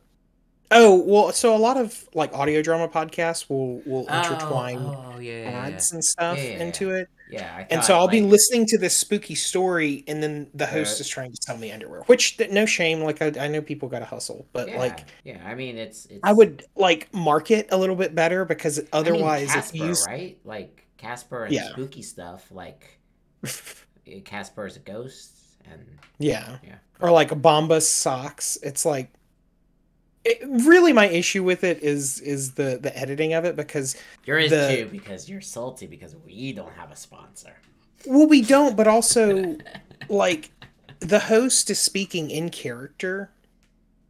oh well so a lot of like audio drama podcasts will will intertwine Oh, oh, yeah, yeah, yeah. ads and stuff into it Yeah, I and so i'll be listening to this spooky story and then the host Uh, is trying to sell me underwear which no shame like i, I know people gotta hustle but like yeah. I mean, it's, it's i would like market a little bit better because I mean, otherwise Casper, if you use right? Like Casper and spooky stuff. Like eh, Casper is a ghost, and yeah yeah. or like bombas socks it's like it, really my issue with it is is the the editing of it because Yours the- too because you're salty because we don't have a sponsor. Well, we don't, but also like the host is speaking in character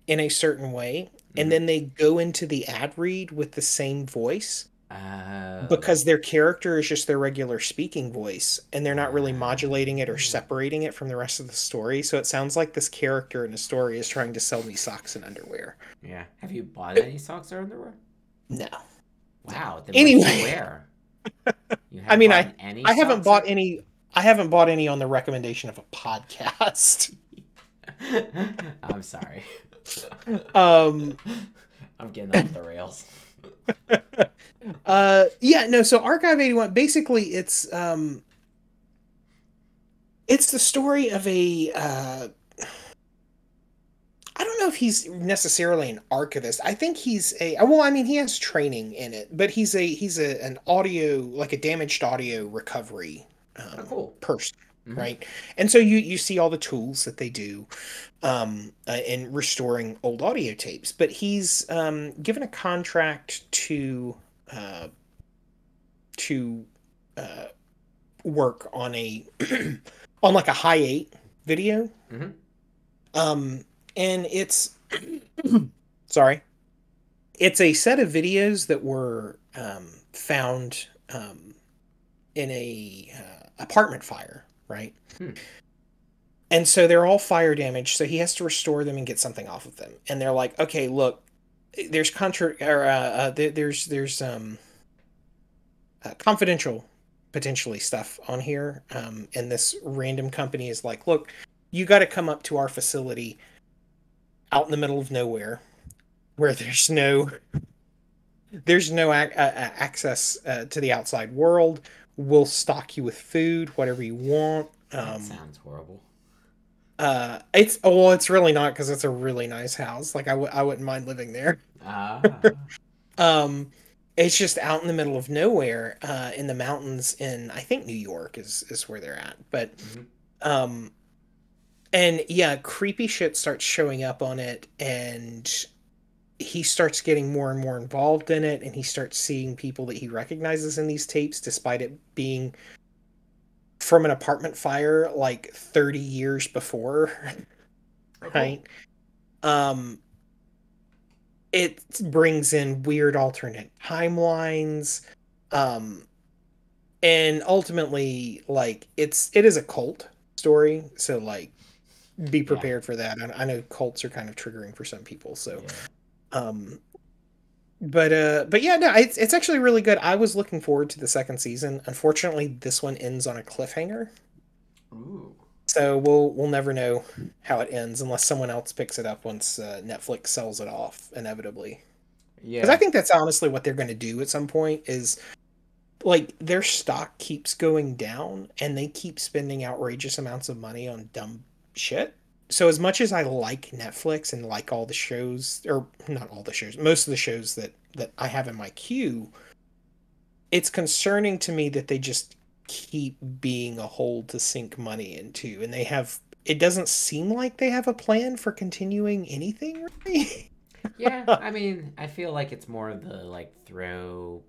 in a certain way, Mhm. and then they go into the ad read with the same voice Uh, because their character is just their regular speaking voice, and they're not really modulating it or Ah. separating it from the rest of the story. So it sounds like this character in the story is trying to sell me socks and underwear. yeah. Have you bought any socks or underwear? No, Wow. Anyway. what you wear? You I mean, any I haven't bought or- any. I haven't bought any on the recommendation of a podcast. I'm sorry. Um, I'm getting off the rails. uh yeah no so archive 81 basically it's um it's the story of a uh i don't know if he's necessarily an archivist i think he's a well i mean he has training in it but he's a he's a an audio like a damaged audio recovery um, Oh, cool. person Mhm. right and so you you see all the tools that they do um uh, in restoring old audio tapes but he's um given a contract to uh to uh work on a on like a high eight video Mhm. um and it's sorry it's a set of videos that were um found um in a uh, apartment fire right Hmm. and so they're all fire damaged so he has to restore them and get something off of them and they're like okay look there's contra or uh, uh there, there's there's um uh, confidential potentially stuff on here um and this random company is like look you got to come up to our facility out in the middle of nowhere where there's no there's no ac- uh, uh, access uh, to the outside world we'll stock you with food whatever you want That um sounds horrible. uh it's oh well it's really not because it's a really nice house like I w- I wouldn't mind living there Ah. um it's just out in the middle of nowhere uh in the mountains in i think new york is is where they're at but Mhm. um and yeah creepy shit starts showing up on it and he starts getting more and more involved in it and he starts seeing people that he recognizes in these tapes despite it being from an apartment fire like 30 years before right Um, it brings in weird alternate timelines. Um, and ultimately, like it's it is a cult story, so like be prepared yeah. for that. I, I know cults are kind of triggering for some people, so. Yeah. Um, but uh but yeah no it's, it's actually really good. I was looking forward to the second season. Unfortunately this one ends on a cliffhanger. Ooh. so we'll we'll never know how it ends unless someone else picks it up once uh, netflix sells it off inevitably. Yeah. Because i think that's honestly what they're going to do at some point is like their stock keeps going down and they keep spending outrageous amounts of money on dumb shit so as much as I like Netflix and like all the shows or not all the shows, most of the shows that that I have in my queue, it's concerning to me that they just keep being a hole to sink money into and they have it doesn't seem like they have a plan for continuing anything really. yeah, I mean, I feel like it's more of the like throw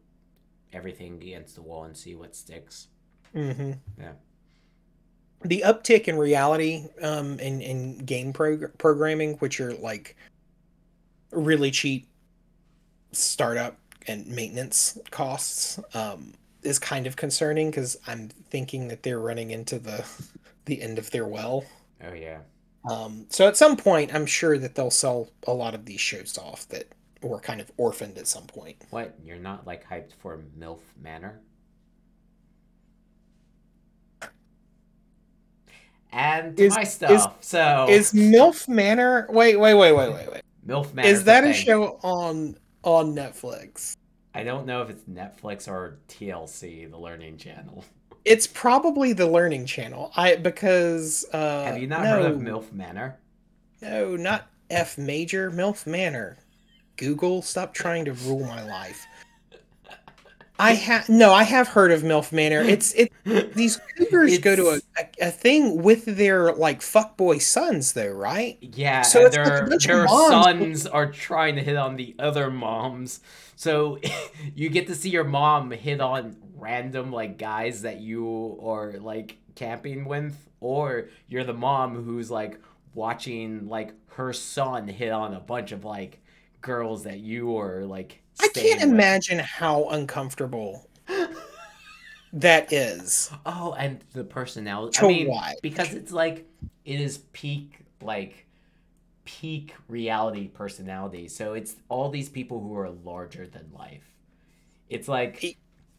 everything against the wall and see what sticks. Mm-hmm. Yeah the uptick in reality um, in in game prog- programming, which are like really cheap startup and maintenance costs, um, is kind of concerning because I'm thinking that they're running into the the end of their well. Oh yeah. Um, so at some point, I'm sure that they'll sell a lot of these shows off that were kind of orphaned at some point. What? You're not like hyped for MILF Manor? And is, my stuff. Is, so is MILF Manor? Wait, wait, wait, wait, wait, wait. MILF Manor. Is that a, a show on on Netflix? I don't know if it's Netflix or TLC, the Learning Channel. It's probably the Learning Channel. I because uh, have you not no, heard of MILF Manor? No, not F Major. MILF Manor. Google, stop trying to rule my life. I have no, I have heard of MILF Manor. It's it. These cougars it's, go to a, a, a, thing with their like fuckboy sons, though, right? Yeah. So their like their sons are trying to hit on the other moms. So you get to see your mom hit on random like guys that you are like camping with, or you're the mom who's like watching like her son hit on a bunch of like girls that you are like I can't with. imagine how uncomfortable that is. Oh, and the personality. To I mean, watch. because it's like it is peak like peak reality personality. So it's all these people who are larger than life. It's like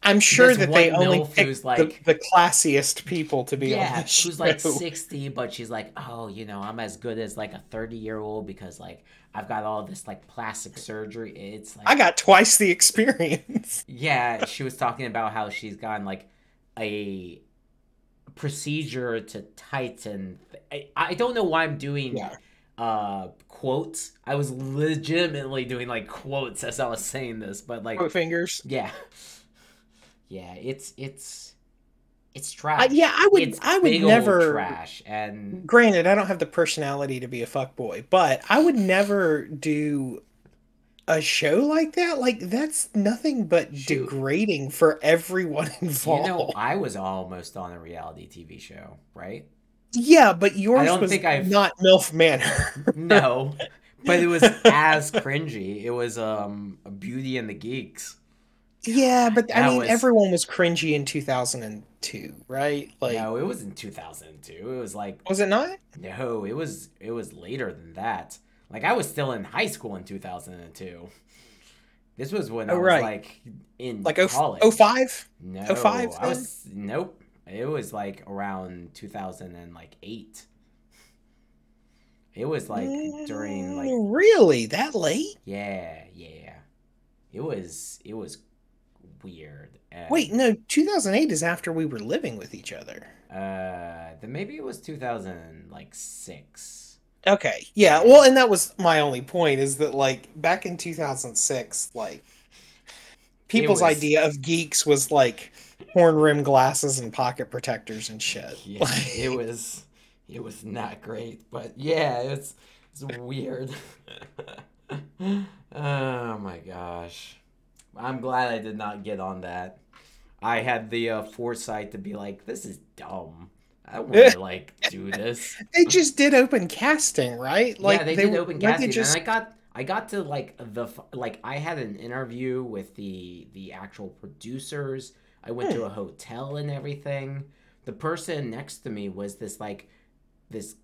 I'm sure that they only pick like, the, the, classiest people to be yeah, on who's like 60, but she's like, oh, you know, I'm as good as like a 30 year old because like I've got all this like plastic surgery. It's like I got twice the experience. yeah, she was talking about how she's gotten like a procedure to tighten. I, I don't know why I'm doing yeah. uh quotes. I was legitimately doing like quotes as I was saying this, but like Quote fingers. Yeah yeah, it's it's it's trash. yeah, I would it's I would never trash. And granted, I don't have the personality to be a fuck boy, but I would never do a show like that. Like that's nothing but Shoot. degrading for everyone involved. You know, I was almost on a reality TV show, right? Yeah, but yours I don't was think I've... not MILF Manor. no, but it was as cringy. It was um Beauty and the Geeks. Yeah, but I mean, was... everyone was cringy in 2002, right? Like, no, it was in 2002. It was like, was it not? No, it was. It was later than that. Like, I was still in high school in 2002. This was when oh, I was right. like in like oh, college. Oh five. No, oh five. I was nope. It was like around 2008. It was like during like mm, really that late. Yeah, yeah. It was. It was weird. And, Wait, no, 2008 is after we were living with each other. Uh, then maybe it was 2000 like six. Okay, yeah. Well, and that was my only point is that like back in 2006, like people's was... idea of geeks was like horn rim glasses and pocket protectors and shit. Yeah, it was it was not great, but yeah, it's it's weird. oh my gosh. I'm glad I did not get on that. I had the uh, foresight to be like, this is dumb. I want to like do this. They just did open casting, right? Like yeah, they, they did open casting, just- and I got I got to like the like I had an interview with the the actual producers. I went Hmm. to a hotel and everything. The person next to me was this like this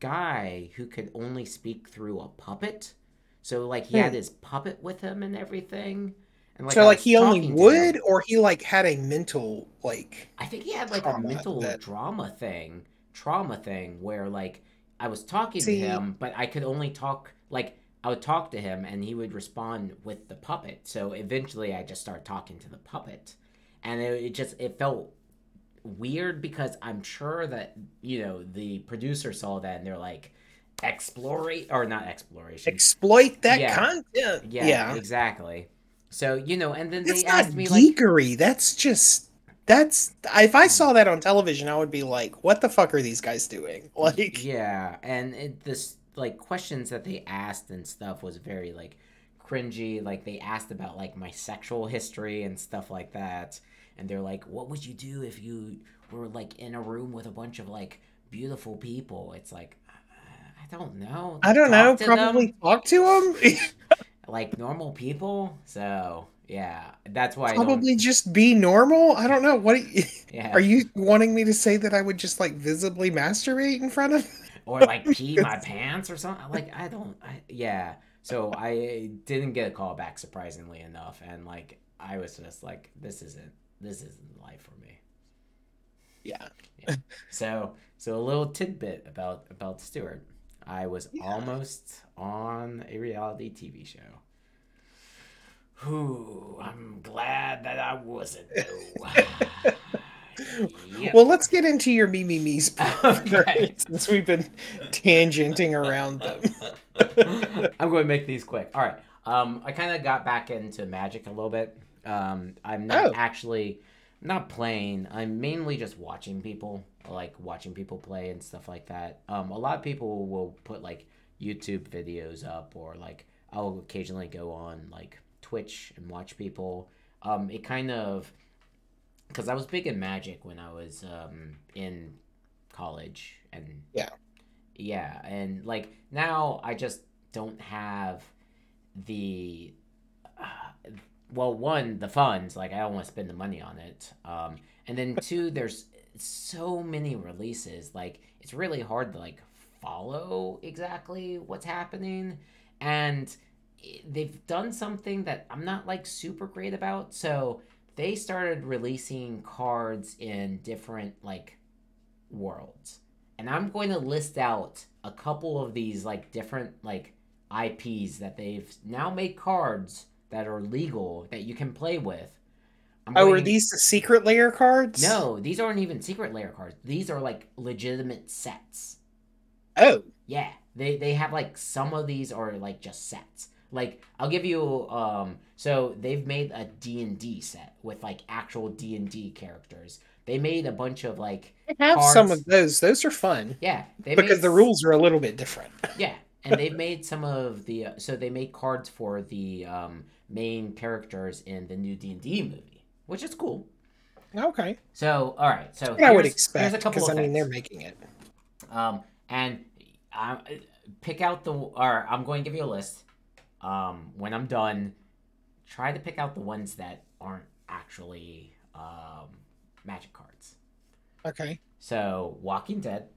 guy who could only speak through a puppet. So like he had Hmm. his puppet with him and everything. And so I like he only talking to him. would, or he like had a mental like. I think he had like a mental that- drama thing, trauma thing where like I was talking See- to him, but I could only talk like I would talk to him and he would respond with the puppet. So eventually I just started talking to the puppet. And it, it just it felt weird because I'm sure that, you know, the producer saw that and they're like explorate or not exploration. exploit that Yeah. content. yeah, Yeah, exactly. So, you know, and then that's they asked me like geekery. That's just that's. If I saw that on television, I would be like, "What the fuck are these guys doing?" Like, yeah and it, this like questions that they asked and stuff was very like cringy like they asked about like my sexual history and stuff like that and they're like what would you do if you were like in a room with a bunch of like beautiful people it's like i I don't know I don't know. To them Probably talk to them. like normal people so yeah that's why probably just be normal. I don't know. What are you, yeah are you wanting me to say that I would just like visibly masturbate in front of? or like pee my pants or something. Like I don't. I, yeah. So I didn't get a call back surprisingly enough, and like I was just like, this isn't this isn't life for me. Yeah. So so a little tidbit about about Stewart. I was Yeah. almost on a reality TV show. Whew, I'm glad that I wasn't though. Yep. Well, let's get into your me me me's Okay. since we've been tangenting around them. I'm going to make these quick. All right. Um, I kind of got back into Magic a little bit. Um, I'm not Oh. actually not playing. I'm mainly just watching people, like watching people play and stuff like that. Um, a lot of people will put like YouTube videos up, or like I'll occasionally go on like Twitch and watch people. Um, it kind of because I was big in Magic when I was um, in college and Yeah. yeah, and like now I just don't have the uh, well, one the funds like I don't want to spend the money on it, um, and then two there's so many releases like it's really hard to like follow exactly what's happening, and they've done something that I'm not like super great about, so they started releasing cards in different like worlds. And i'm going to list out a couple of these like different like ips that they've now made cards that are legal that you can play with. I'm Oh, are these the secret layer cards? no these aren't even secret layer cards. These are like legitimate sets Oh, yeah, they they have like some of these are like just sets. Like I'll give you um so they've made a D&D set with like actual D&D characters. They made a bunch of like I have some of those. Those are fun yeah, they because made the rules are a little bit different. Yeah, and they've made some of the uh, so they made cards for the um main characters in the new D&D movie, which is cool. Okay, So, all right. So I would expect here's a couple because of I mean they're making it. Um, and um, pick out the. Or I'm going to give you a list. Um, when I'm done, try to pick out the ones that aren't actually um, magic cards. Okay, So, Walking Dead,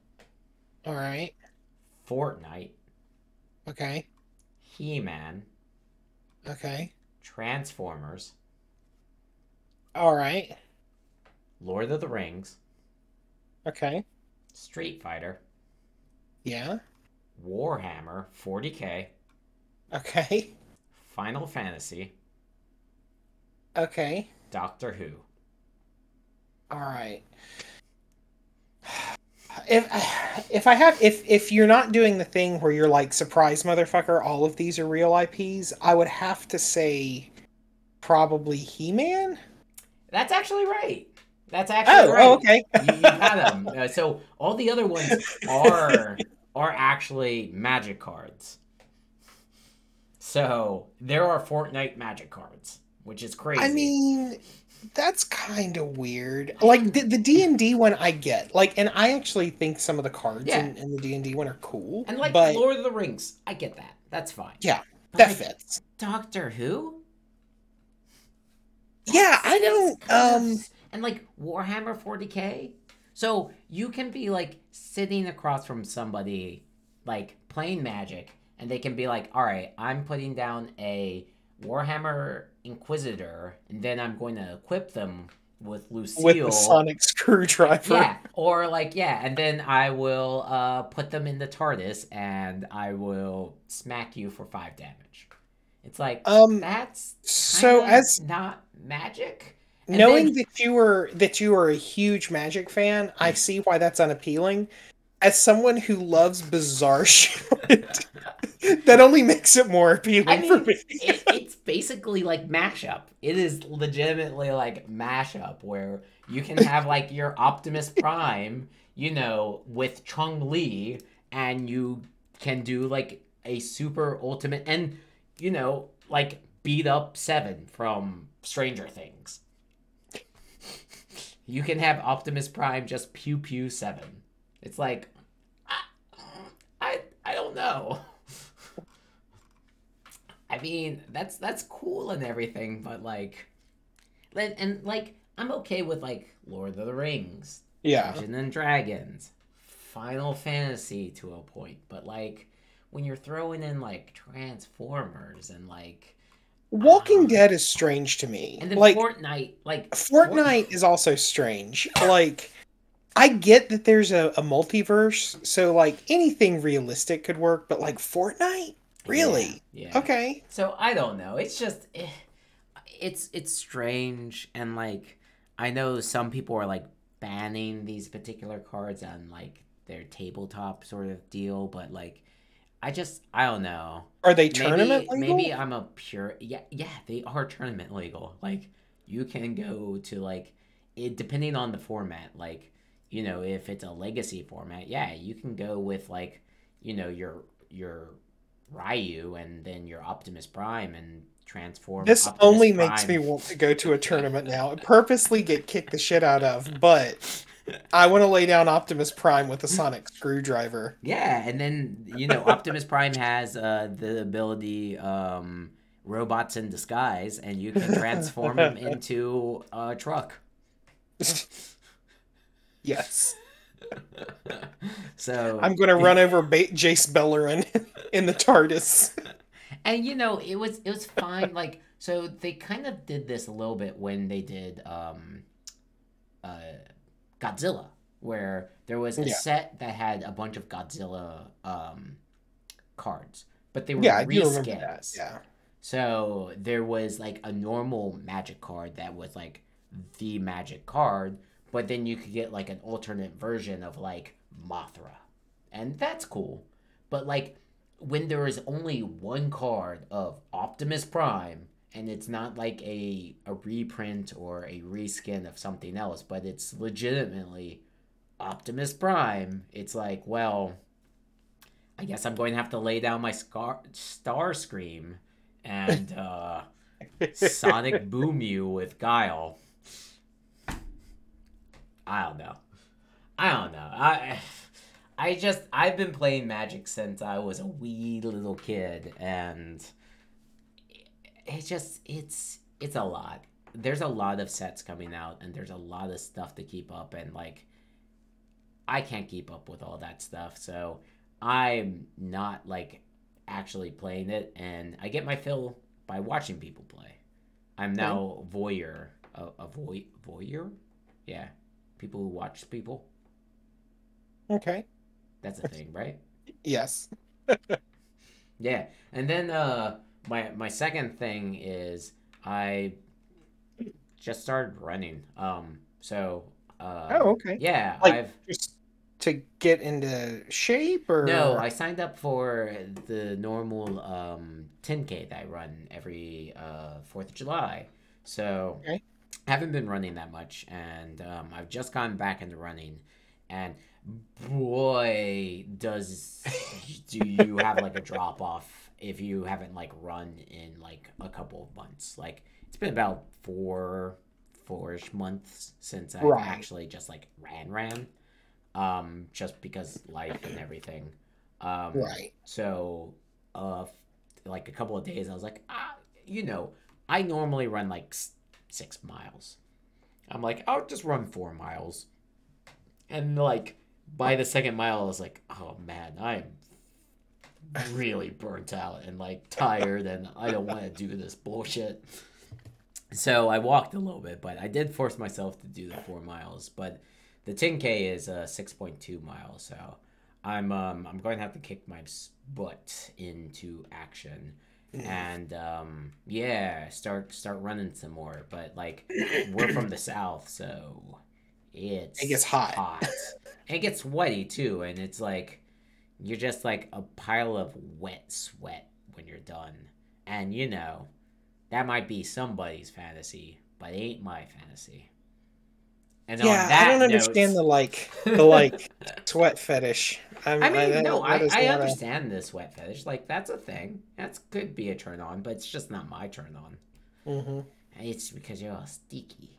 all right, Fortnite, okay, He Man, okay, Transformers, all right, Lord of the Rings, okay, Street Fighter, yeah, Warhammer 40k, okay, Final Fantasy, okay, Doctor Who. all right. If if I have if if you're not doing the thing where you're like surprise motherfucker, all of these are real IPs, I would have to say probably He-Man. That's actually right. That's actually Oh, right. oh, okay. you, you got them. Uh, so all the other ones are are actually magic cards. So there are Fortnite magic cards. which is crazy. I mean, that's kind of weird. Like the the D and D one, I get. Like, and I actually think some of the cards Yeah. in, in the D and D one are cool. and like but Lord of the Rings, I get that. That's fine. yeah, But, that like, fits. Doctor Who? Yeah, I don't. Kind of Um, s- and like Warhammer 40k. So you can be like sitting across from somebody, like playing Magic, and they can be like, "All right, I'm putting down a Warhammer Inquisitor, and then I'm going to equip them with Lucille." with the sonic screwdriver. yeah, or like yeah, and then I will uh, put them in the TARDIS, and I will smack you for five damage. It's like Um. that's So as not magic. Knowing then- that you were that you are a huge magic fan, I mm. see why that's unappealing. As someone who loves bizarre shit, that only makes it more appealing I for me. it, it's basically like mashup. It is legitimately like mashup where you can have like your Optimus Prime, you know, with Chun-Li, and you can do like a super ultimate and you know like beat up Seven from Stranger Things. You can have Optimus Prime just pew pew Seven. It's like I I, I don't know. I mean, that's that's cool and everything, but like, and, and like, I'm okay with like Lord of the Rings, Yeah. Dungeons and Dragons, Final Fantasy to a point, but like when you're throwing in like Transformers and like, Walking Dead is strange to me. and then like Fortnite, like Fortnite is also strange. Like I get that there's a, a multiverse, so like anything realistic could work, but like Fortnite? Really? Yeah. yeah. Okay. So I don't know. It's just eh, it's it's strange and like I know some people are like banning these particular cards on like their tabletop sort of deal, but like I just I don't know. Are they tournament maybe, legal? maybe I'm a pure yeah yeah they are tournament legal. Like you can go to like it depending on the format. Like you know if it's a legacy format, yeah you can go with like you know your your Ryu and then your Optimus Prime and transform. This Optimus only makes me want to go to a tournament now. I purposely get kicked the shit out of, but I want to lay down Optimus Prime with a sonic screwdriver. Yeah, and then you know Optimus Prime has uh, the ability um, robots in disguise, and you can transform him into a truck. Yes. so I'm going to run over ba- Jace Beleren in the TARDIS. and you know it was it was fine like so they kind of did this a little bit when they did um uh godzilla where there was a Yeah. set that had a bunch of godzilla um cards but they were Yeah, reskins. Yeah. so there was like a normal magic card that was like the magic card but then you could get like an alternate version of like mothra and that's cool but like when there is only one card of Optimus Prime and it's not like a a reprint or a reskin of something else, but it's legitimately Optimus Prime, it's like, well, I guess I'm going to have to lay down my scar- Starscream and uh Sonic Boom you with Guile. I don't know. I don't know. I I just I've been playing Magic since I was a wee little kid and it just it's it's a lot. There's a lot of sets coming out and there's a lot of stuff to keep up and like I can't keep up with all that stuff. So I'm not like actually playing it and I get my fill by watching people play. I'm now voyeur a, a voy, voyeur? Yeah. People who watch people. Okay. That's a thing, right? Yes. Yeah, and then uh, my my second thing is I just started running. Um, so uh, Oh, okay. yeah, Like- I've Just to get into shape or no, I signed up for the normal um 10k that I run every uh Fourth of July. So Okay. I haven't been running that much, and um, I've just gone back into running, and boy, does do you have like a drop off if you haven't like run in like a couple of months. Like it's been about four four-ish months since I've Right. actually just like ran ran. Um, just because life and everything. Um, Right. so, uh, like a couple of days, I was like, ah, you know, I normally run like s- six miles. I'm like, I'll just run four miles. And like by the second mile, I was like, oh man, I'm really burnt out and like tired, and I don't want to do this bullshit. So I walked a little bit, but I did force myself to do the four miles. But the 10k is uh, 6.2 miles, so I'm um I'm going to have to kick my butt into action and um yeah start start running some more but like we're from the south so it's It gets hot. hot it gets sweaty too and it's like you're just like a pile of wet sweat when you're done and you know that might be somebody's fantasy but it ain't my fantasy and Yeah, I don't understand the like the like sweat fetish. I'm, I mean, that- no, I, I not a- understand the sweat fetish. Like, that's a thing. That could be a turn on, but it's just not my turn on. Mhm. And It's because you're all sticky,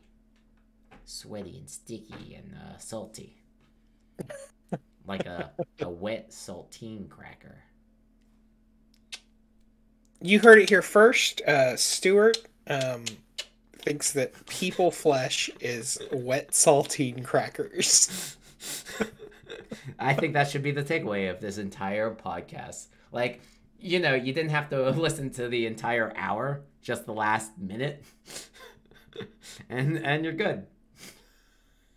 sweaty and sticky and uh, salty. Like a, a wet saltine cracker. You heard it here first. Uh, Stuart um, thinks that people flesh is wet saltine crackers. I think that should be the takeaway of this entire podcast. Like, you know, you didn't have to listen to the entire hour, just the last minute. and and you're good.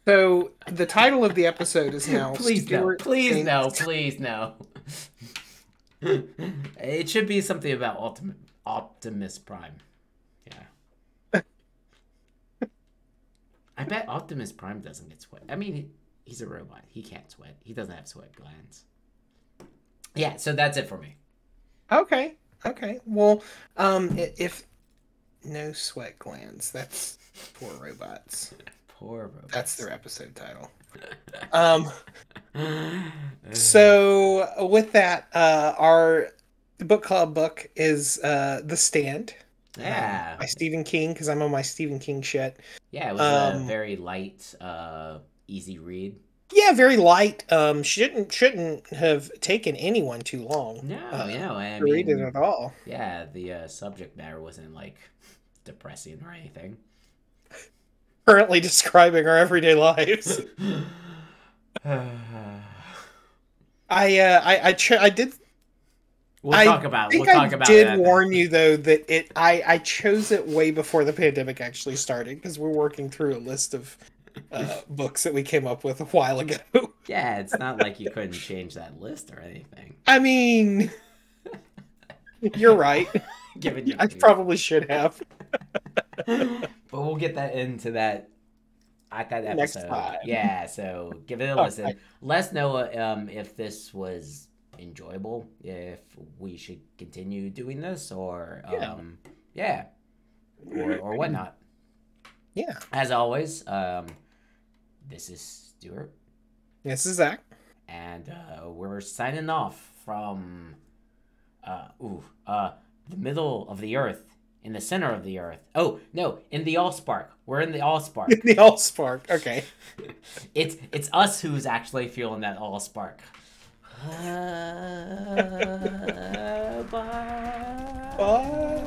So the title of the episode is now please no, Stuart please thinks- no, please no. it should be something about Ultimate Optimus Prime. Yeah. I bet Optimus Prime doesn't get sweat. I mean, he's a robot. He can't sweat. He doesn't have sweat glands. Yeah, so that's it for me. Okay, okay. Well, um, if no sweat glands, that's poor robots. Poor robot. That's their episode title. Um. So with that, uh, our book club book is uh, The Stand. um, Yeah. by Stephen King because I'm on my Stephen King shit. yeah, it was a um, very light, uh, easy read. Yeah, very light. Um, shouldn't shouldn't have taken anyone too long No, uh, no, I to read it at all. yeah, the uh, subject matter wasn't like depressing or anything. Currently describing our everyday lives. I uh, I I, ch- I did we'll I talk about. think We'll I talk about. I did that. warn you though that it I I chose it way before the pandemic actually started because we're working through a list of uh, books that we came up with a while ago. Yeah, it's not like you couldn't change that list or anything. I mean, you're right. Given your I probably should have. but we'll get that into that at that episode. Yeah, so give it a listen. Let us know um, if this was enjoyable, if we should continue doing this, or Yeah. um, yeah, or or whatnot. Yeah. As always, um, this is Stuart, This is Zach. and uh, we're signing off from uh, ooh, uh, the middle of the earth. In the center of the earth. Oh no! In the Allspark. We're in the Allspark. In the Allspark. Okay. It's it's us who's actually feeling that all spark. Uh, bye. Bye.